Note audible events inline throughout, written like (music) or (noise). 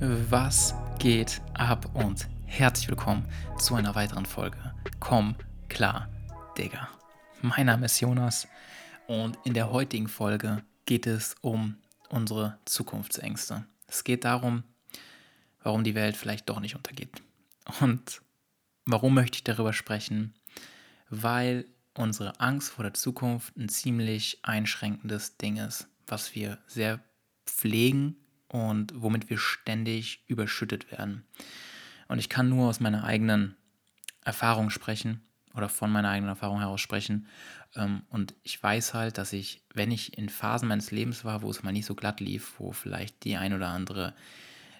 Was geht ab und herzlich willkommen zu einer weiteren Folge. Komm klar, Digga. Mein Name ist Jonas und in der heutigen Folge geht es um unsere Zukunftsängste. Es geht darum, warum die Welt vielleicht doch nicht untergeht. Und warum möchte ich darüber sprechen? Weil unsere Angst vor der Zukunft ein ziemlich einschränkendes Ding ist, was wir sehr pflegen und womit wir ständig überschüttet werden. Und ich kann nur aus meiner eigenen Erfahrung sprechen oder von meiner eigenen Erfahrung heraus sprechen. Ähm, und ich weiß halt, dass ich, wenn ich in Phasen meines Lebens war, wo es mal nicht so glatt lief, wo vielleicht die ein oder andere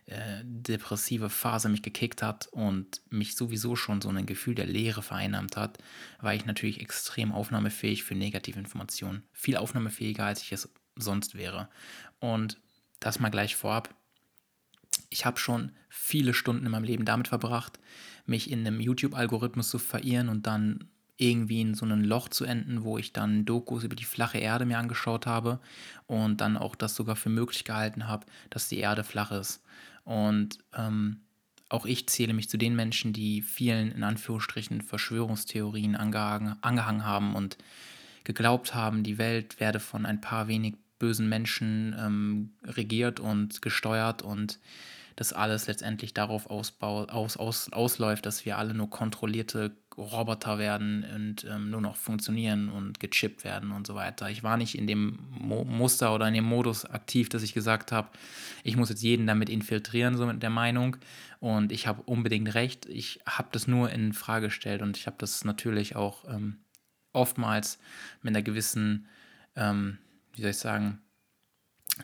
äh, depressive Phase mich gekickt hat und mich sowieso schon so ein Gefühl der Leere vereinnahmt hat, war ich natürlich extrem aufnahmefähig für negative Informationen. Viel aufnahmefähiger, als ich es sonst wäre. Und das mal gleich vorab. Ich habe schon viele Stunden in meinem Leben damit verbracht, mich in einem YouTube-Algorithmus zu verirren und dann irgendwie in so einem Loch zu enden, wo ich dann Dokus über die flache Erde mir angeschaut habe und dann auch das sogar für möglich gehalten habe, dass die Erde flach ist. Und ähm, auch ich zähle mich zu den Menschen, die vielen in Anführungsstrichen Verschwörungstheorien angehangen, angehangen haben und geglaubt haben, die Welt werde von ein paar wenig bösen Menschen ähm, regiert und gesteuert und das alles letztendlich darauf ausbau, aus, aus, ausläuft, dass wir alle nur kontrollierte Roboter werden und ähm, nur noch funktionieren und gechippt werden und so weiter. Ich war nicht in dem Mo Muster oder in dem Modus aktiv, dass ich gesagt habe, ich muss jetzt jeden damit infiltrieren, so mit der Meinung. Und ich habe unbedingt recht. Ich habe das nur in Frage gestellt und ich habe das natürlich auch ähm, oftmals mit einer gewissen ähm, wie soll ich sagen,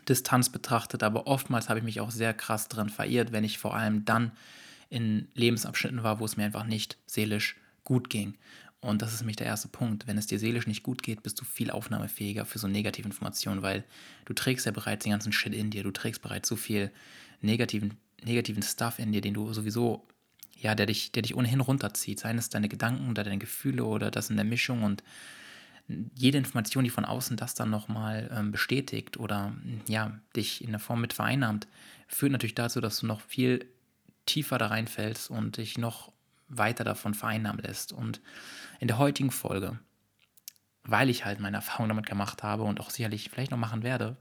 Distanz betrachtet, aber oftmals habe ich mich auch sehr krass dran verirrt, wenn ich vor allem dann in Lebensabschnitten war, wo es mir einfach nicht seelisch gut ging. Und das ist nämlich der erste Punkt. Wenn es dir seelisch nicht gut geht, bist du viel aufnahmefähiger für so negative Informationen, weil du trägst ja bereits den ganzen Shit in dir, du trägst bereits so viel negativen, negativen Stuff in dir, den du sowieso, ja, der dich, der dich ohnehin runterzieht. Seien es deine Gedanken oder deine Gefühle oder das in der Mischung und jede Information, die von außen das dann nochmal ähm, bestätigt oder ja, dich in der Form mit vereinnahmt, führt natürlich dazu, dass du noch viel tiefer da reinfällst und dich noch weiter davon vereinnahmen lässt. Und in der heutigen Folge, weil ich halt meine Erfahrung damit gemacht habe und auch sicherlich vielleicht noch machen werde,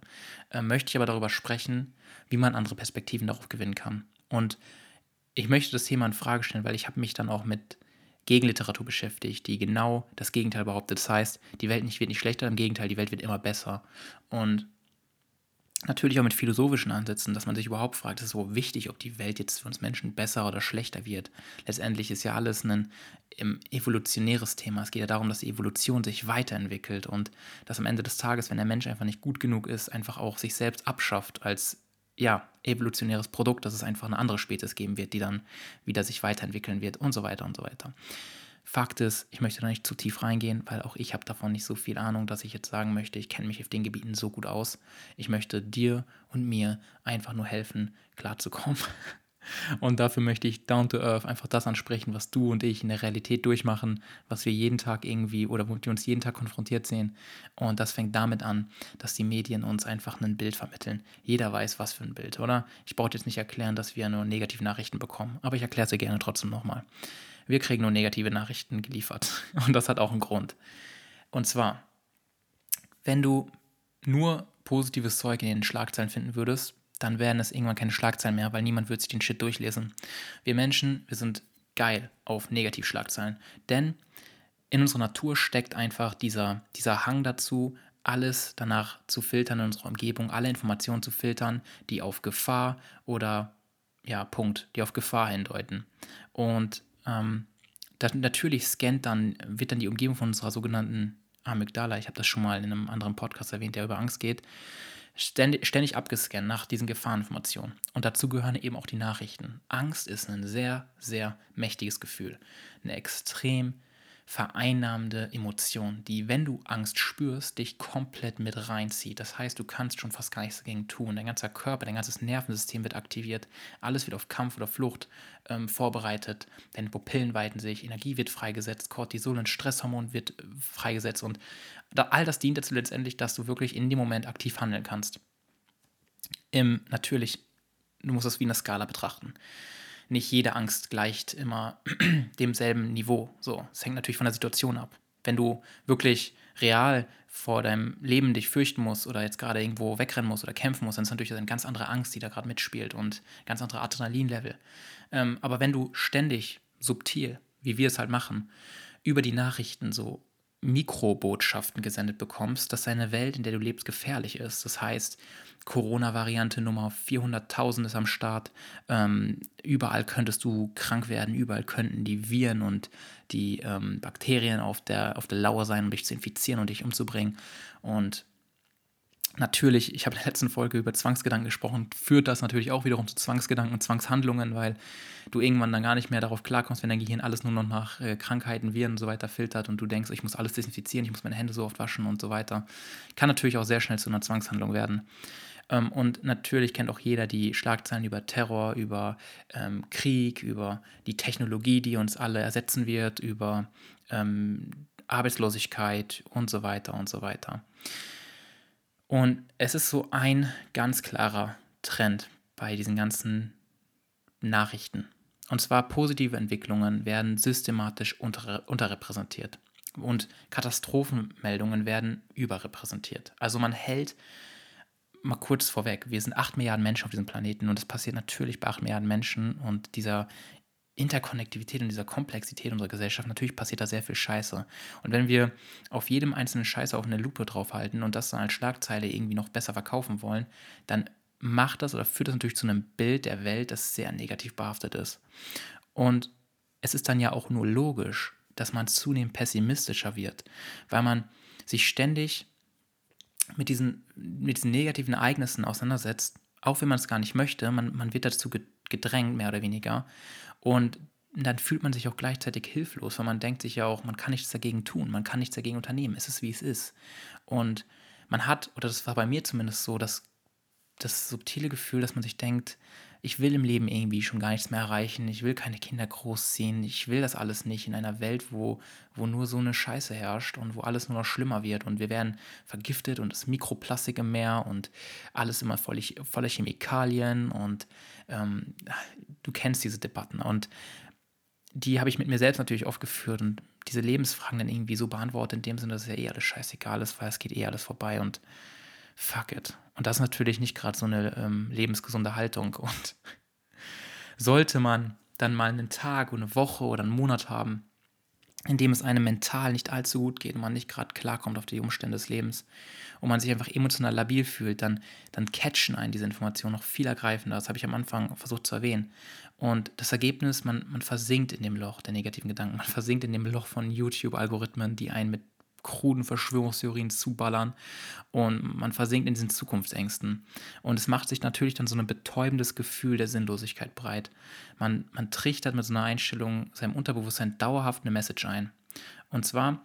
äh, möchte ich aber darüber sprechen, wie man andere Perspektiven darauf gewinnen kann. Und ich möchte das Thema in Frage stellen, weil ich habe mich dann auch mit Gegenliteratur beschäftigt, die genau das Gegenteil behauptet. Das heißt, die Welt nicht, wird nicht schlechter, im Gegenteil, die Welt wird immer besser. Und natürlich auch mit philosophischen Ansätzen, dass man sich überhaupt fragt, ist es so wichtig, ob die Welt jetzt für uns Menschen besser oder schlechter wird. Letztendlich ist ja alles ein evolutionäres Thema. Es geht ja darum, dass die Evolution sich weiterentwickelt und dass am Ende des Tages, wenn der Mensch einfach nicht gut genug ist, einfach auch sich selbst abschafft als ja, evolutionäres Produkt, dass es einfach eine andere Spezies geben wird, die dann wieder sich weiterentwickeln wird und so weiter und so weiter. Fakt ist, ich möchte da nicht zu tief reingehen, weil auch ich habe davon nicht so viel Ahnung, dass ich jetzt sagen möchte, ich kenne mich auf den Gebieten so gut aus. Ich möchte dir und mir einfach nur helfen, klarzukommen (laughs) Und dafür möchte ich down to earth einfach das ansprechen, was du und ich in der Realität durchmachen, was wir jeden Tag irgendwie oder womit wir uns jeden Tag konfrontiert sehen. Und das fängt damit an, dass die Medien uns einfach ein Bild vermitteln. Jeder weiß, was für ein Bild, oder? Ich brauche jetzt nicht erklären, dass wir nur negative Nachrichten bekommen, aber ich erkläre sie gerne trotzdem nochmal. Wir kriegen nur negative Nachrichten geliefert. (laughs) Und das hat auch einen Grund. Und zwar, wenn du nur positives Zeug in den Schlagzeilen finden würdest, dann werden es irgendwann keine Schlagzeilen mehr, weil niemand wird sich den Shit durchlesen. Wir Menschen, wir sind geil auf Negativschlagzeilen. Denn in unserer Natur steckt einfach dieser, dieser Hang dazu, alles danach zu filtern in unserer Umgebung, alle Informationen zu filtern, die auf Gefahr oder ja, Punkt, die auf Gefahr hindeuten. Und ähm, das, natürlich scannt dann, wird dann die Umgebung von unserer sogenannten Amygdala, ich habe das schon mal in einem anderen Podcast erwähnt, der über Angst geht, ständig, ständig abgescannt nach diesen Gefahreninformationen. Und dazu gehören eben auch die Nachrichten. Angst ist ein sehr, sehr mächtiges Gefühl. Eine extrem vereinnahmende Emotion, die, wenn du Angst spürst, dich komplett mit reinzieht. Das heißt, du kannst schon fast gar nichts dagegen tun. Dein ganzer Körper, dein ganzes Nervensystem wird aktiviert. Alles wird auf Kampf oder Flucht ähm, vorbereitet. Deine Pupillen weiten sich, Energie wird freigesetzt, Cortisol und Stresshormon wird äh, freigesetzt. Und all das dient dazu letztendlich, dass du wirklich in dem Moment aktiv handeln kannst. Im natürlich du musst das wie eine Skala betrachten. Nicht jede Angst gleicht immer (clears throat) demselben Niveau. So, es hängt natürlich von der Situation ab. Wenn du wirklich real vor deinem Leben dich fürchten musst oder jetzt gerade irgendwo wegrennen musst oder kämpfen musst, dann ist natürlich eine ganz andere Angst, die da gerade mitspielt und ganz andere Adrenalinlevel. Ähm, aber wenn du ständig subtil, wie wir es halt machen, über die Nachrichten so Mikrobotschaften gesendet bekommst, dass deine Welt, in der du lebst, gefährlich ist. Das heißt, Corona-Variante Nummer 400.000 ist am Start. Ähm, überall könntest du krank werden, überall könnten die Viren und die ähm, Bakterien auf der, auf der Lauer sein, um dich zu infizieren und dich umzubringen. Und Natürlich, ich habe in der letzten Folge über Zwangsgedanken gesprochen, führt das natürlich auch wiederum zu Zwangsgedanken und Zwangshandlungen, weil du irgendwann dann gar nicht mehr darauf klarkommst, wenn dein Gehirn alles nur noch nach äh, Krankheiten, Viren und so weiter filtert und du denkst, ich muss alles desinfizieren, ich muss meine Hände so oft waschen und so weiter. Kann natürlich auch sehr schnell zu einer Zwangshandlung werden. Ähm, und natürlich kennt auch jeder die Schlagzeilen über Terror, über ähm, Krieg, über die Technologie, die uns alle ersetzen wird, über ähm, Arbeitslosigkeit und so weiter und so weiter. Und es ist so ein ganz klarer Trend bei diesen ganzen Nachrichten. Und zwar positive Entwicklungen werden systematisch unter, unterrepräsentiert und Katastrophenmeldungen werden überrepräsentiert. Also man hält, mal kurz vorweg, wir sind 8 Milliarden Menschen auf diesem Planeten und es passiert natürlich bei 8 Milliarden Menschen und dieser Interkonnektivität und dieser Komplexität unserer Gesellschaft, natürlich passiert da sehr viel Scheiße. Und wenn wir auf jedem einzelnen Scheiße auch eine Lupe draufhalten und das dann als Schlagzeile irgendwie noch besser verkaufen wollen, dann macht das oder führt das natürlich zu einem Bild der Welt, das sehr negativ behaftet ist. Und es ist dann ja auch nur logisch, dass man zunehmend pessimistischer wird, weil man sich ständig mit diesen, mit diesen negativen Ereignissen auseinandersetzt, auch wenn man es gar nicht möchte. Man, man wird dazu gedrängt, mehr oder weniger. Und dann fühlt man sich auch gleichzeitig hilflos, weil man denkt sich ja auch, man kann nichts dagegen tun, man kann nichts dagegen unternehmen, es ist wie es ist. Und man hat, oder das war bei mir zumindest so, dass das subtile Gefühl, dass man sich denkt, ich will im Leben irgendwie schon gar nichts mehr erreichen, ich will keine Kinder großziehen, ich will das alles nicht in einer Welt, wo, wo nur so eine Scheiße herrscht und wo alles nur noch schlimmer wird. Und wir werden vergiftet und das Mikroplastik im Meer und alles immer voller, voller Chemikalien. Und ähm, du kennst diese Debatten. Und die habe ich mit mir selbst natürlich oft geführt. Und diese Lebensfragen dann irgendwie so beantwortet, in dem Sinne, dass es ja eh alles scheißegal ist, weil es geht eh alles vorbei. Und fuck it. Und das ist natürlich nicht gerade so eine ähm, lebensgesunde Haltung. (laughs) Und sollte man dann mal einen Tag oder eine Woche oder einen Monat haben, in dem es einem mental nicht allzu gut geht und man nicht gerade klarkommt auf die Umstände des Lebens und man sich einfach emotional labil fühlt, dann, dann catchen einen diese Informationen noch viel ergreifender. Das habe ich am Anfang versucht zu erwähnen. Und das Ergebnis, man, man versinkt in dem Loch der negativen Gedanken, man versinkt in dem Loch von YouTube-Algorithmen, die einen mit kruden Verschwörungstheorien zuballern und man versinkt in diesen Zukunftsängsten. Und es macht sich natürlich dann so ein betäubendes Gefühl der Sinnlosigkeit breit. Man, man trichtert mit so einer Einstellung seinem Unterbewusstsein dauerhaft eine Message ein. Und zwar,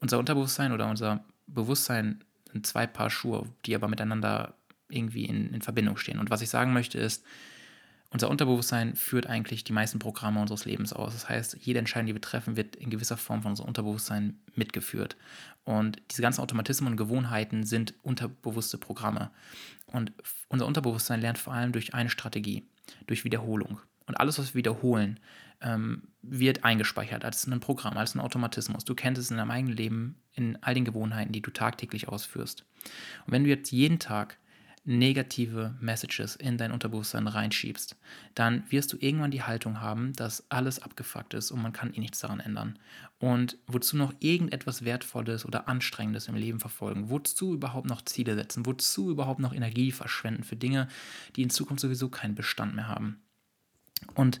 unser Unterbewusstsein oder unser Bewusstsein sind zwei Paar Schuhe, die aber miteinander irgendwie in, in Verbindung stehen. Und was ich sagen möchte ist, unser Unterbewusstsein führt eigentlich die meisten Programme unseres Lebens aus. Das heißt, jede Entscheidung, die wir treffen, wird in gewisser Form von unserem Unterbewusstsein mitgeführt. Und diese ganzen Automatismen und Gewohnheiten sind unterbewusste Programme. Und unser Unterbewusstsein lernt vor allem durch eine Strategie, durch Wiederholung. Und alles, was wir wiederholen, ähm, wird eingespeichert als ein Programm, als ein Automatismus. Du kennst es in deinem eigenen Leben, in all den Gewohnheiten, die du tagtäglich ausführst. Und wenn du jetzt jeden Tag negative Messages in dein Unterbewusstsein reinschiebst, dann wirst du irgendwann die Haltung haben, dass alles abgefuckt ist und man kann eh nichts daran ändern. Und wozu noch irgendetwas Wertvolles oder Anstrengendes im Leben verfolgen? Wozu überhaupt noch Ziele setzen? Wozu überhaupt noch Energie verschwenden für Dinge, die in Zukunft sowieso keinen Bestand mehr haben? Und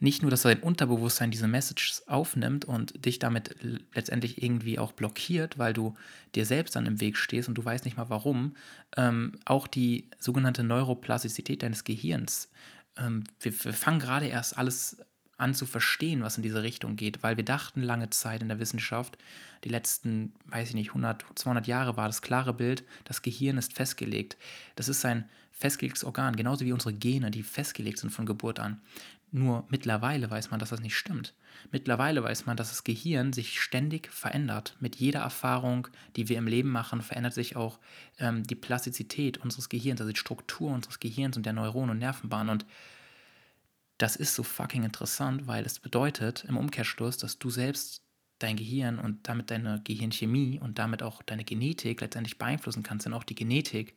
nicht nur, dass dein Unterbewusstsein diese Messages aufnimmt und dich damit letztendlich irgendwie auch blockiert, weil du dir selbst dann im Weg stehst und du weißt nicht mal warum, ähm, auch die sogenannte Neuroplastizität deines Gehirns. Ähm, wir, wir fangen gerade erst alles an zu verstehen, was in diese Richtung geht, weil wir dachten lange Zeit in der Wissenschaft, die letzten, weiß ich nicht, 100, 200 Jahre war das klare Bild, das Gehirn ist festgelegt. Das ist ein festgelegtes Organ, genauso wie unsere Gene, die festgelegt sind von Geburt an. Nur mittlerweile weiß man, dass das nicht stimmt. Mittlerweile weiß man, dass das Gehirn sich ständig verändert. Mit jeder Erfahrung, die wir im Leben machen, verändert sich auch ähm, die Plastizität unseres Gehirns, also die Struktur unseres Gehirns und der Neuronen und Nervenbahnen. Und das ist so fucking interessant, weil es bedeutet im Umkehrschluss, dass du selbst dein Gehirn und damit deine Gehirnchemie und damit auch deine Genetik letztendlich beeinflussen kannst. Denn auch die Genetik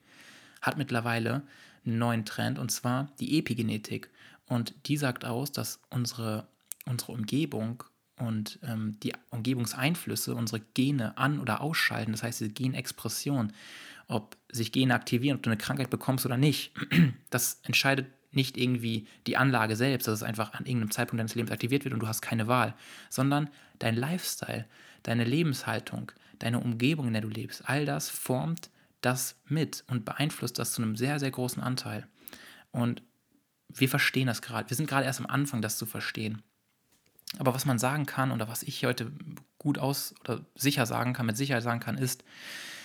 hat mittlerweile einen neuen Trend und zwar die Epigenetik. Und die sagt aus, dass unsere, unsere Umgebung und ähm, die Umgebungseinflüsse unsere Gene an- oder ausschalten. Das heißt, diese Genexpression, ob sich Gene aktivieren, ob du eine Krankheit bekommst oder nicht, (clears throat) das entscheidet nicht irgendwie die Anlage selbst, dass es einfach an irgendeinem Zeitpunkt deines Lebens aktiviert wird und du hast keine Wahl, sondern dein Lifestyle, deine Lebenshaltung, deine Umgebung, in der du lebst, all das formt das mit und beeinflusst das zu einem sehr, sehr großen Anteil. Und wir verstehen das gerade. Wir sind gerade erst am Anfang, das zu verstehen. Aber was man sagen kann oder was ich heute gut aus oder sicher sagen kann, mit Sicherheit sagen kann, ist,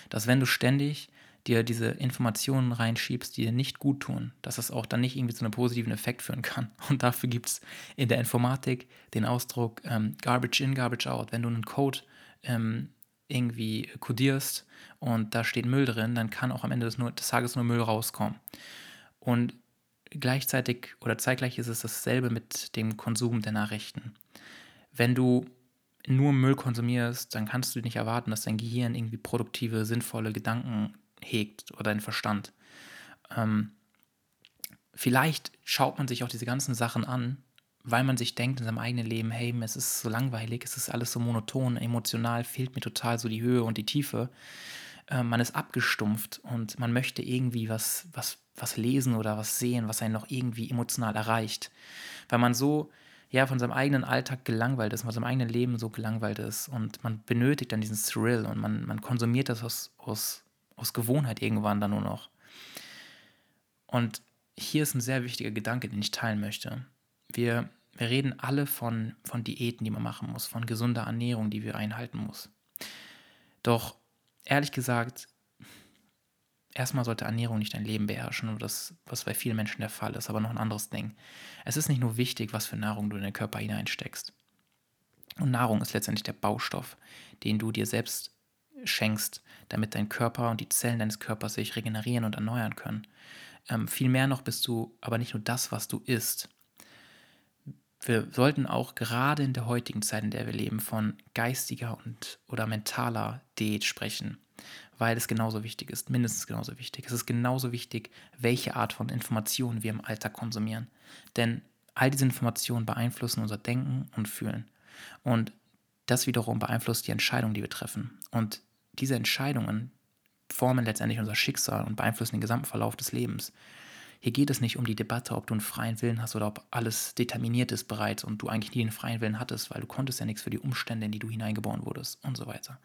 dass wenn du ständig dir diese Informationen reinschiebst, die dir nicht gut tun, dass das auch dann nicht irgendwie zu einem positiven Effekt führen kann. (laughs) Und dafür gibt es in der Informatik den Ausdruck ähm, Garbage in, Garbage out. Wenn du einen Code ähm, irgendwie codierst und da steht Müll drin, dann kann auch am Ende des, des Tages nur Müll rauskommen. Und gleichzeitig oder zeitgleich ist es dasselbe mit dem Konsum der Nachrichten. Wenn du nur Müll konsumierst, dann kannst du nicht erwarten, dass dein Gehirn irgendwie produktive, sinnvolle Gedanken hegt oder dein Verstand. Ähm, vielleicht schaut man sich auch diese ganzen Sachen an, weil man sich denkt in seinem eigenen Leben, hey, es ist so langweilig, es ist alles so monoton, emotional fehlt mir total so die Höhe und die Tiefe. Äh, man ist abgestumpft und man möchte irgendwie was, was, was lesen oder was sehen, was einen noch irgendwie emotional erreicht. Weil man so ja von seinem eigenen Alltag gelangweilt ist, von seinem eigenen Leben so gelangweilt ist und man benötigt dann diesen Thrill und man, man konsumiert das aus, aus, aus Gewohnheit irgendwann dann nur noch. Und hier ist ein sehr wichtiger Gedanke, den ich teilen möchte. Wir wir reden alle von, von Diäten, die man machen muss, von gesunder Ernährung, die wir einhalten muss. Doch ehrlich gesagt, erstmal sollte Ernährung nicht dein Leben beherrschen, das, was bei vielen Menschen der Fall ist, aber noch ein anderes Ding. Es ist nicht nur wichtig, was für Nahrung du in den Körper hineinsteckst. Und Nahrung ist letztendlich der Baustoff, den du dir selbst schenkst, damit dein Körper und die Zellen deines Körpers sich regenerieren und erneuern können. Ähm, Vielmehr noch bist du aber nicht nur das, was du isst, wir sollten auch gerade in der heutigen Zeit, in der wir leben, von geistiger und oder mentaler Diät sprechen, weil es genauso wichtig ist, mindestens genauso wichtig. Es ist genauso wichtig, welche Art von Informationen wir im Alltag konsumieren. Denn all diese Informationen beeinflussen unser Denken und Fühlen. Und das wiederum beeinflusst die Entscheidungen, die wir treffen. Und diese Entscheidungen formen letztendlich unser Schicksal und beeinflussen den gesamten Verlauf des Lebens. Hier geht es nicht um die Debatte, ob du einen freien Willen hast oder ob alles determiniert ist bereits und du eigentlich nie einen freien Willen hattest, weil du konntest ja nichts für die Umstände, in die du hineingeboren wurdest und so weiter.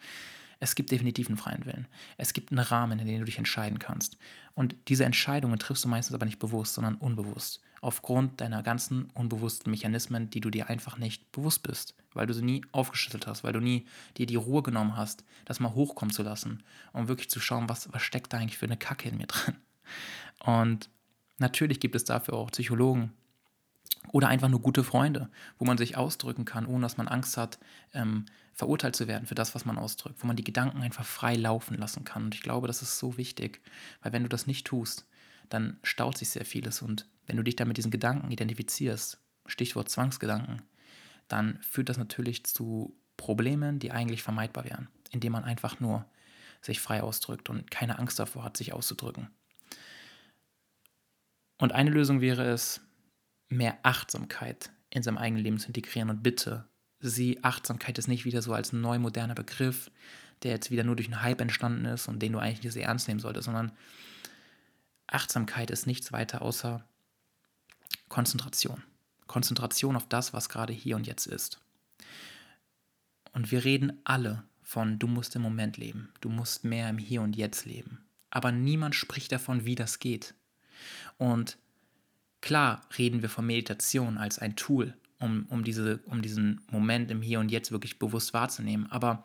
Es gibt definitiv einen freien Willen. Es gibt einen Rahmen, in dem du dich entscheiden kannst. Und diese Entscheidungen triffst du meistens aber nicht bewusst, sondern unbewusst. Aufgrund deiner ganzen unbewussten Mechanismen, die du dir einfach nicht bewusst bist. Weil du sie nie aufgeschüttelt hast, weil du nie dir die Ruhe genommen hast, das mal hochkommen zu lassen, um wirklich zu schauen, was, was steckt da eigentlich für eine Kacke in mir drin. Und Natürlich gibt es dafür auch Psychologen oder einfach nur gute Freunde, wo man sich ausdrücken kann, ohne dass man Angst hat, ähm, verurteilt zu werden für das, was man ausdrückt, wo man die Gedanken einfach frei laufen lassen kann. Und ich glaube, das ist so wichtig, weil wenn du das nicht tust, dann staut sich sehr vieles. Und wenn du dich dann mit diesen Gedanken identifizierst, Stichwort Zwangsgedanken, dann führt das natürlich zu Problemen, die eigentlich vermeidbar wären, indem man einfach nur sich frei ausdrückt und keine Angst davor hat, sich auszudrücken. Und eine Lösung wäre es, mehr Achtsamkeit in seinem eigenen Leben zu integrieren. Und bitte, sieh Achtsamkeit ist nicht wieder so als neu moderner Begriff, der jetzt wieder nur durch einen Hype entstanden ist und den du eigentlich nicht sehr ernst nehmen solltest, sondern Achtsamkeit ist nichts weiter außer Konzentration. Konzentration auf das, was gerade hier und jetzt ist. Und wir reden alle von, du musst im Moment leben, du musst mehr im Hier und Jetzt leben. Aber niemand spricht davon, wie das geht. Und klar reden wir von Meditation als ein Tool, um, um, diese, um diesen Moment im Hier und Jetzt wirklich bewusst wahrzunehmen. Aber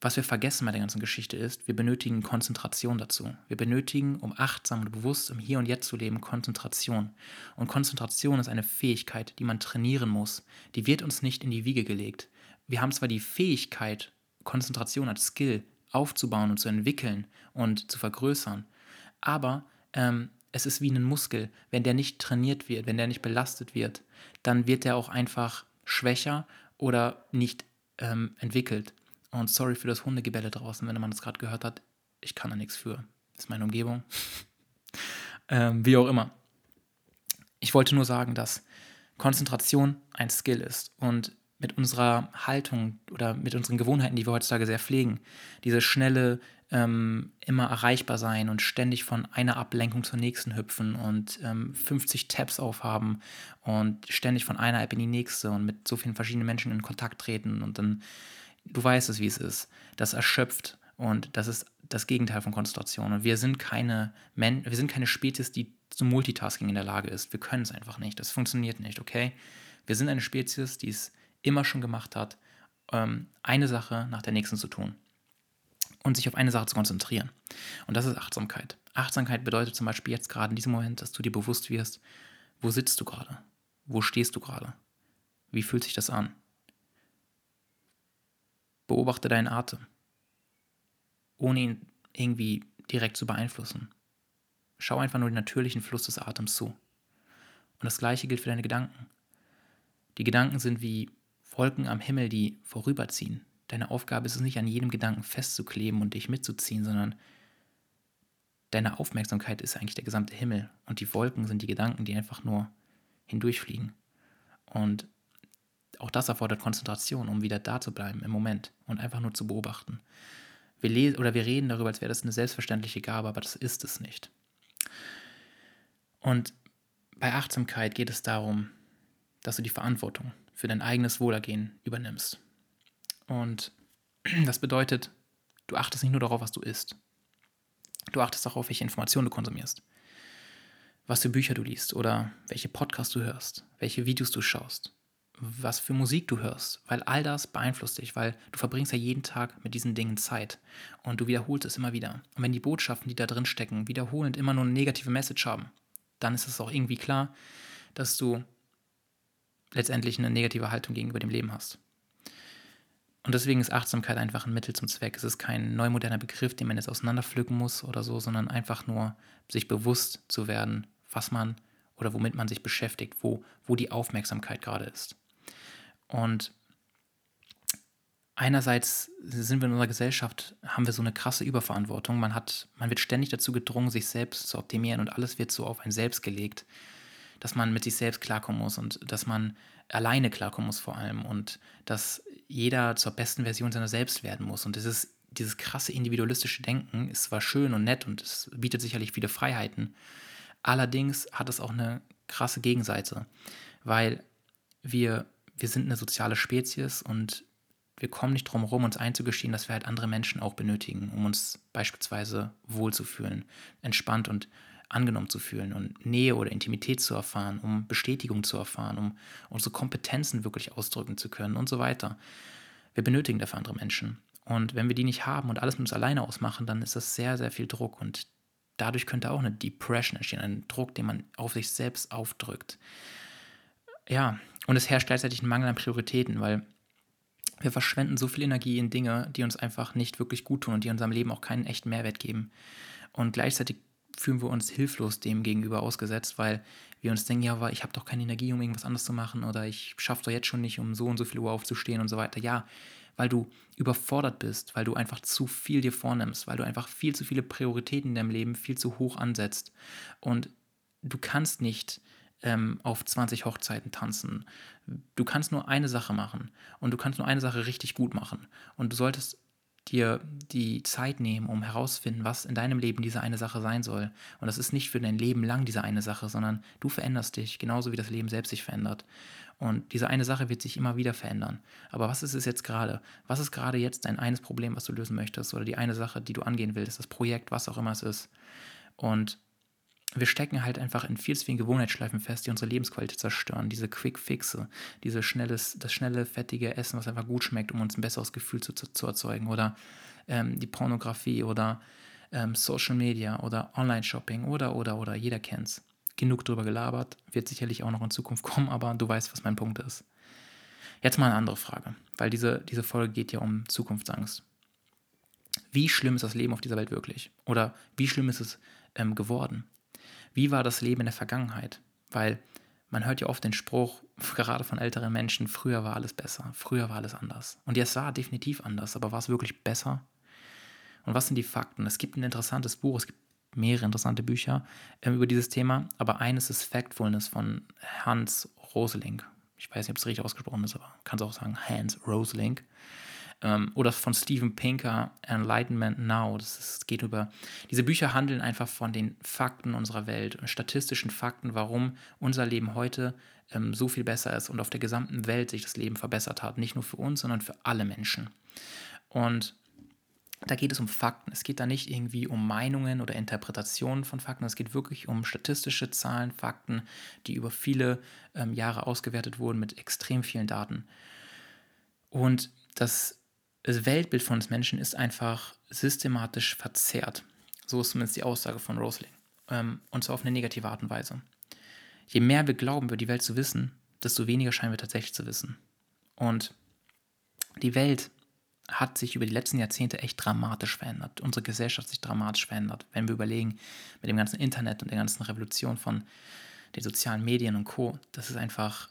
was wir vergessen bei der ganzen Geschichte ist, wir benötigen Konzentration dazu. Wir benötigen, um achtsam und bewusst im Hier und Jetzt zu leben, Konzentration. Und Konzentration ist eine Fähigkeit, die man trainieren muss. Die wird uns nicht in die Wiege gelegt. Wir haben zwar die Fähigkeit, Konzentration als Skill aufzubauen und zu entwickeln und zu vergrößern, aber ähm, es ist wie ein Muskel. Wenn der nicht trainiert wird, wenn der nicht belastet wird, dann wird der auch einfach schwächer oder nicht ähm, entwickelt. Und sorry für das Hundegebelle draußen, wenn man das gerade gehört hat. Ich kann da nichts für. Das ist meine Umgebung. (laughs) ähm, wie auch immer. Ich wollte nur sagen, dass Konzentration ein Skill ist. Und mit unserer Haltung oder mit unseren Gewohnheiten, die wir heutzutage sehr pflegen, diese schnelle, ähm, immer erreichbar sein und ständig von einer Ablenkung zur nächsten hüpfen und ähm, 50 Tabs aufhaben und ständig von einer App in die nächste und mit so vielen verschiedenen Menschen in Kontakt treten und dann du weißt es, wie es ist. Das erschöpft und das ist das Gegenteil von Konzentration. Und wir sind keine Men wir sind keine Spezies, die zum Multitasking in der Lage ist. Wir können es einfach nicht. Das funktioniert nicht, okay? Wir sind eine Spezies, die es immer schon gemacht hat, ähm, eine Sache nach der nächsten zu tun und sich auf eine Sache zu konzentrieren. Und das ist Achtsamkeit. Achtsamkeit bedeutet zum Beispiel jetzt gerade in diesem Moment, dass du dir bewusst wirst, wo sitzt du gerade? Wo stehst du gerade? Wie fühlt sich das an? Beobachte deinen Atem, ohne ihn irgendwie direkt zu beeinflussen. Schau einfach nur den natürlichen Fluss des Atems zu. Und das gleiche gilt für deine Gedanken. Die Gedanken sind wie Wolken am Himmel, die vorüberziehen. Deine Aufgabe ist es nicht, an jedem Gedanken festzukleben und dich mitzuziehen, sondern deine Aufmerksamkeit ist eigentlich der gesamte Himmel und die Wolken sind die Gedanken, die einfach nur hindurchfliegen. Und auch das erfordert Konzentration, um wieder da zu bleiben im Moment und einfach nur zu beobachten. Wir lesen oder wir reden darüber, als wäre das eine selbstverständliche Gabe, aber das ist es nicht. Und bei Achtsamkeit geht es darum, dass du die Verantwortung für dein eigenes Wohlergehen übernimmst. Und (clears throat) das bedeutet, du achtest nicht nur darauf, was du isst. Du achtest darauf, welche Informationen du konsumierst, was für Bücher du liest oder welche Podcasts du hörst, welche Videos du schaust, was für Musik du hörst, weil all das beeinflusst dich, weil du verbringst ja jeden Tag mit diesen Dingen Zeit und du wiederholst es immer wieder. Und wenn die Botschaften, die da drin stecken, wiederholend immer nur eine negative Message haben, dann ist es auch irgendwie klar, dass du letztendlich eine negative Haltung gegenüber dem Leben hast. Und deswegen ist Achtsamkeit einfach ein Mittel zum Zweck. Es ist kein neumoderner Begriff, den man jetzt auseinanderpflücken muss oder so, sondern einfach nur sich bewusst zu werden, was man oder womit man sich beschäftigt, wo, wo die Aufmerksamkeit gerade ist. Und einerseits sind wir in unserer Gesellschaft, haben wir so eine krasse Überverantwortung. Man, hat, man wird ständig dazu gedrungen, sich selbst zu optimieren und alles wird so auf ein Selbst gelegt, dass man mit sich selbst klarkommen muss und dass man alleine klarkommen muss vor allem und dass jeder zur besten Version seiner selbst werden muss. Und dieses, dieses krasse individualistische Denken ist zwar schön und nett und es bietet sicherlich viele Freiheiten, allerdings hat es auch eine krasse Gegenseite, weil wir wir sind eine soziale Spezies und wir kommen nicht drum herum, uns einzugestehen, dass wir halt andere Menschen auch benötigen, um uns beispielsweise wohlzufühlen, entspannt und angenommen zu fühlen und Nähe oder Intimität zu erfahren, um Bestätigung zu erfahren, um unsere Kompetenzen wirklich ausdrücken zu können und so weiter. Wir benötigen dafür andere Menschen. Und wenn wir die nicht haben und alles mit uns alleine ausmachen, dann ist das sehr, sehr viel Druck und dadurch könnte auch eine Depression entstehen, ein Druck, den man auf sich selbst aufdrückt. Ja, und es herrscht gleichzeitig ein Mangel an Prioritäten, weil wir verschwenden so viel Energie in Dinge, die uns einfach nicht wirklich gut tun und die unserem Leben auch keinen echten Mehrwert geben. Und gleichzeitig fühlen wir uns hilflos dem gegenüber ausgesetzt, weil wir uns denken, ja, aber ich habe doch keine Energie, um irgendwas anderes zu machen oder ich schaffe doch jetzt schon nicht, um so und so viel Uhr aufzustehen und so weiter. Ja, weil du überfordert bist, weil du einfach zu viel dir vornimmst, weil du einfach viel zu viele Prioritäten in deinem Leben viel zu hoch ansetzt. Und du kannst nicht ähm, auf 20 Hochzeiten tanzen. Du kannst nur eine Sache machen und du kannst nur eine Sache richtig gut machen. Und du solltest dir die Zeit nehmen, um herauszufinden, was in deinem Leben diese eine Sache sein soll. Und das ist nicht für dein Leben lang diese eine Sache, sondern du veränderst dich, genauso wie das Leben selbst sich verändert. Und diese eine Sache wird sich immer wieder verändern. Aber was ist es jetzt gerade? Was ist gerade jetzt dein eines Problem, was du lösen möchtest? Oder die eine Sache, die du angehen willst, das Projekt, was auch immer es ist? Und wir stecken halt einfach in viel zu vielen Gewohnheitsschleifen fest, die unsere Lebensqualität zerstören. Diese Quick Fixe, diese schnelles, das schnelle, fettige Essen, was einfach gut schmeckt, um uns ein besseres Gefühl zu, zu, zu erzeugen. Oder ähm, die Pornografie oder ähm, Social Media oder Online-Shopping oder, oder, oder. Jeder kennt's. Genug drüber gelabert, wird sicherlich auch noch in Zukunft (laughs) kommen, aber du weißt, was mein Punkt ist. Jetzt mal eine andere Frage, weil diese, diese Folge geht ja um Zukunftsangst. Wie schlimm ist das Leben auf dieser Welt wirklich? Oder wie schlimm ist es ähm, geworden? Wie war das Leben in der Vergangenheit? Weil man hört ja oft den Spruch, (laughs) gerade von älteren Menschen, früher war alles besser, früher war alles anders. Und ja, es war definitiv anders, aber war es wirklich besser? Und was sind die Fakten? Es gibt ein interessantes Buch, es gibt mehrere interessante Bücher äh, über dieses Thema, aber eines ist Factfulness von Hans Rosling. Ich weiß nicht, ob es richtig ausgesprochen ist, aber kann es auch sagen, Hans Rosling. Ähm, oder von Steven Pinker, Enlightenment Now. Das ist, geht über. Diese Bücher handeln einfach von den Fakten unserer Welt, statistischen Fakten, warum unser Leben heute ähm, so viel besser ist und auf der gesamten Welt sich das Leben verbessert hat. Nicht nur für uns, sondern für alle Menschen. Und da geht es um Fakten. Es geht da nicht irgendwie um Meinungen oder Interpretationen von Fakten. Es geht wirklich um statistische Zahlen, Fakten, die über viele ähm, Jahre ausgewertet wurden mit extrem vielen Daten. Und das das Weltbild von uns Menschen ist einfach systematisch verzerrt. So ist zumindest die Aussage von Rosling. Ähm, und zwar auf eine negative Art und Weise. Je mehr wir glauben, über die Welt zu wissen, desto weniger scheinen wir tatsächlich zu wissen. Und die Welt hat sich über die letzten Jahrzehnte echt dramatisch verändert. Unsere Gesellschaft hat sich dramatisch verändert. Wenn wir überlegen, mit dem ganzen Internet und der ganzen Revolution von den sozialen Medien und Co., das ist einfach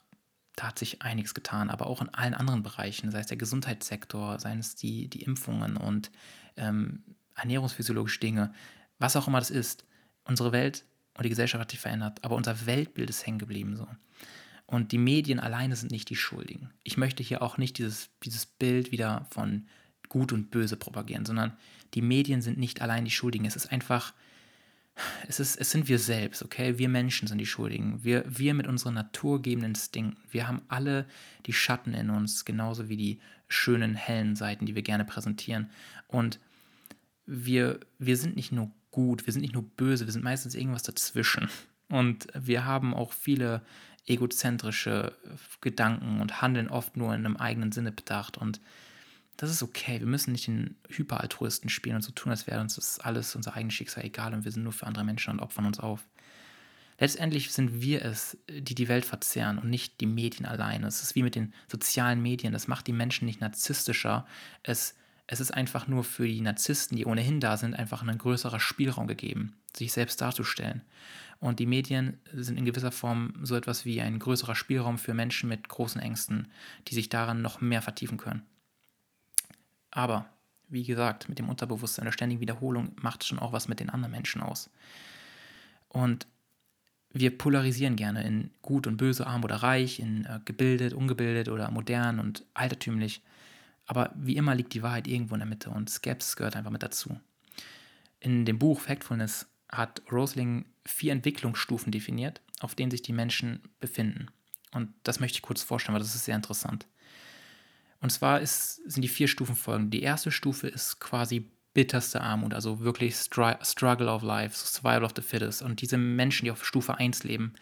da hat sich einiges getan, aber auch in allen anderen Bereichen, sei es der Gesundheitssektor, seien es die, die Impfungen und ähm, ernährungsphysiologische Dinge, was auch immer das ist. Unsere Welt und die Gesellschaft hat sich verändert, aber unser Weltbild ist hängen geblieben so. Und die Medien alleine sind nicht die Schuldigen. Ich möchte hier auch nicht dieses, dieses Bild wieder von Gut und Böse propagieren, sondern die Medien sind nicht allein die Schuldigen. Es ist einfach es, ist, es sind wir selbst, okay? Wir Menschen sind die Schuldigen. Wir, wir mit unseren naturgebenden Instinkten. Wir haben alle die Schatten in uns, genauso wie die schönen, hellen Seiten, die wir gerne präsentieren. Und wir, wir sind nicht nur gut, wir sind nicht nur böse, wir sind meistens irgendwas dazwischen. Und wir haben auch viele egozentrische Gedanken und handeln oft nur in einem eigenen Sinne bedacht. Und das ist okay. Wir müssen nicht den Hyperaltruisten spielen und so tun, als wäre uns das alles unser eigenes Schicksal egal und wir sind nur für andere Menschen und opfern uns auf. Letztendlich sind wir es, die die Welt verzehren und nicht die Medien alleine. Es ist wie mit den sozialen Medien. Das macht die Menschen nicht narzisstischer. Es, es ist einfach nur für die Narzissten, die ohnehin da sind, einfach ein größerer Spielraum gegeben, sich selbst darzustellen. Und die Medien sind in gewisser Form so etwas wie ein größerer Spielraum für Menschen mit großen Ängsten, die sich daran noch mehr vertiefen können. Aber, wie gesagt, mit dem Unterbewusstsein, der ständigen Wiederholung macht schon auch was mit den anderen Menschen aus. Und wir polarisieren gerne in gut und böse, arm oder reich, in äh, gebildet, ungebildet oder modern und altertümlich. Aber wie immer liegt die Wahrheit irgendwo in der Mitte und Skepsis gehört einfach mit dazu. In dem Buch Factfulness hat Rosling vier Entwicklungsstufen definiert, auf denen sich die Menschen befinden. Und das möchte ich kurz vorstellen, weil das ist sehr interessant. Und zwar ist, sind die vier Stufen folgend. Die erste Stufe ist quasi bitterste Armut, also wirklich Struggle of Life, Survival of the Fittest. Und diese Menschen, die auf Stufe 1 leben,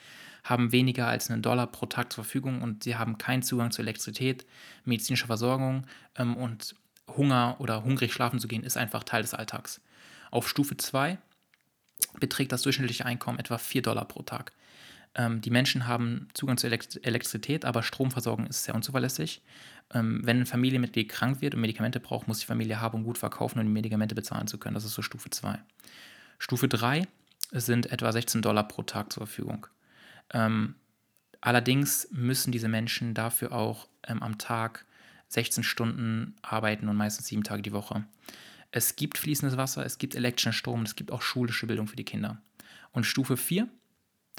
haben weniger als einen Dollar pro Tag zur Verfügung und sie haben keinen Zugang zu Elektrizität, medizinischer Versorgung ähm, und Hunger oder hungrig schlafen zu gehen ist einfach Teil des Alltags. Auf Stufe 2 beträgt das durchschnittliche Einkommen etwa 4 Dollar pro Tag. Ähm, die Menschen haben Zugang zu Elektrizität, aber Stromversorgung ist sehr unzuverlässig. Ähm, wenn ein Familienmitglied krank wird und Medikamente braucht, muss die Familie Hab und Gut verkaufen, um die Medikamente bezahlen zu können. Das ist so Stufe 2. Stufe 3 sind etwa 16 Dollar pro Tag zur Verfügung. Ähm, allerdings müssen diese Menschen dafür auch ähm, am Tag 16 Stunden arbeiten und meistens sieben Tage die Woche. Es gibt fließendes Wasser, es gibt elektrischen Strom, es gibt auch schulische Bildung für die Kinder. Und Stufe 4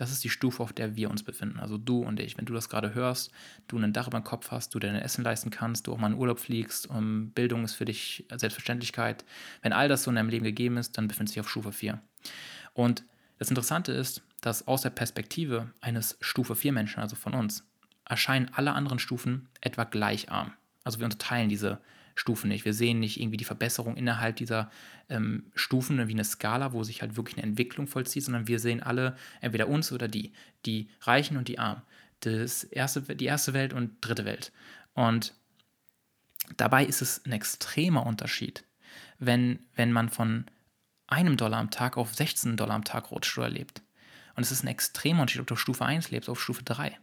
das ist die Stufe, auf der wir uns befinden. Also du und ich. Wenn du das gerade hörst, du ein Dach über dem Kopf hast, du dein Essen leisten kannst, du auch mal in Urlaub fliegst, um, Bildung ist für dich Selbstverständlichkeit. Wenn all das so in deinem Leben gegeben ist, dann befindest du dich auf Stufe 4. Und das Interessante ist, dass aus der Perspektive eines Stufe 4 Menschen, also von uns, erscheinen alle anderen Stufen etwa gleich arm. Also wir unterteilen diese Stufen nicht. Wir sehen nicht irgendwie die Verbesserung innerhalb dieser ähm, Stufen wie eine Skala, wo sich halt wirklich eine Entwicklung vollzieht, sondern wir sehen alle entweder uns oder die, die Reichen und die Armen, das erste, die erste Welt und dritte Welt. Und dabei ist es ein extremer Unterschied, wenn, wenn man von einem Dollar am Tag auf 16 Dollar am Tag rutscht oder lebt. Und es ist ein extremer Unterschied, ob du auf Stufe 1 lebst auf Stufe 3.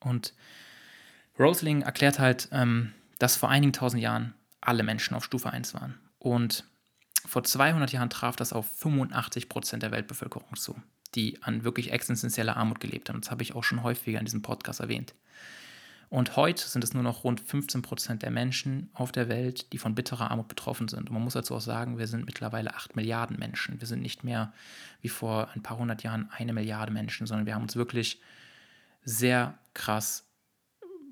Und Rosling erklärt halt, ähm, dass vor einigen tausend Jahren alle Menschen auf Stufe 1 waren. Und vor 200 Jahren traf das auf 85 Prozent der Weltbevölkerung zu, die an wirklich existenzieller Armut gelebt haben. Das habe ich auch schon häufiger in diesem Podcast erwähnt. Und heute sind es nur noch rund 15 Prozent der Menschen auf der Welt, die von bitterer Armut betroffen sind. Und man muss dazu auch sagen, wir sind mittlerweile 8 Milliarden Menschen. Wir sind nicht mehr wie vor ein paar hundert Jahren eine Milliarde Menschen, sondern wir haben uns wirklich sehr krass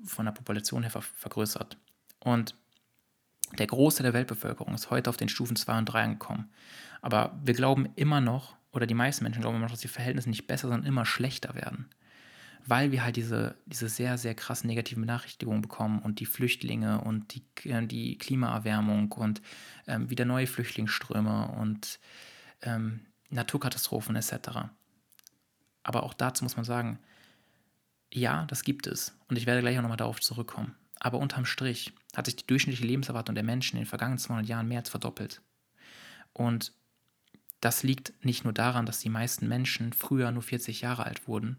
von der Population her ver vergrößert. Und der Großteil der Weltbevölkerung ist heute auf den Stufen 2 und 3 angekommen. Aber wir glauben immer noch, oder die meisten Menschen glauben immer noch, dass die Verhältnisse nicht besser, sondern immer schlechter werden weil wir halt diese, diese sehr, sehr krassen negativen Benachrichtigungen bekommen und die Flüchtlinge und die, äh, die Klimaerwärmung und ähm, wieder neue Flüchtlingsströme und ähm, Naturkatastrophen etc. Aber auch dazu muss man sagen, ja, das gibt es. Und ich werde gleich auch nochmal darauf zurückkommen. Aber unterm Strich hat sich die durchschnittliche Lebenserwartung der Menschen in den vergangenen 200 Jahren mehr als verdoppelt. Und das liegt nicht nur daran, dass die meisten Menschen früher nur 40 Jahre alt wurden,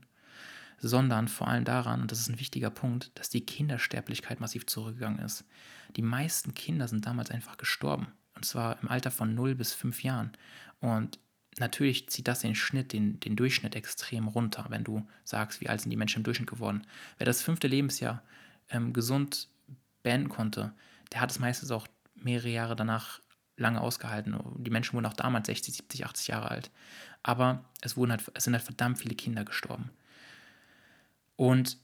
sondern vor allem daran, und das ist ein wichtiger Punkt, dass die Kindersterblichkeit massiv zurückgegangen ist. Die meisten Kinder sind damals einfach gestorben. Und zwar im Alter von 0 bis 5 Jahren. Und natürlich zieht das den Schnitt, den, den Durchschnitt extrem runter, wenn du sagst, wie alt sind die Menschen im Durchschnitt geworden. Wer das fünfte Lebensjahr ähm, gesund beenden konnte, der hat es meistens auch mehrere Jahre danach lange ausgehalten. Die Menschen wurden auch damals 60, 70, 80 Jahre alt. Aber es, wurden halt, es sind halt verdammt viele Kinder gestorben. Und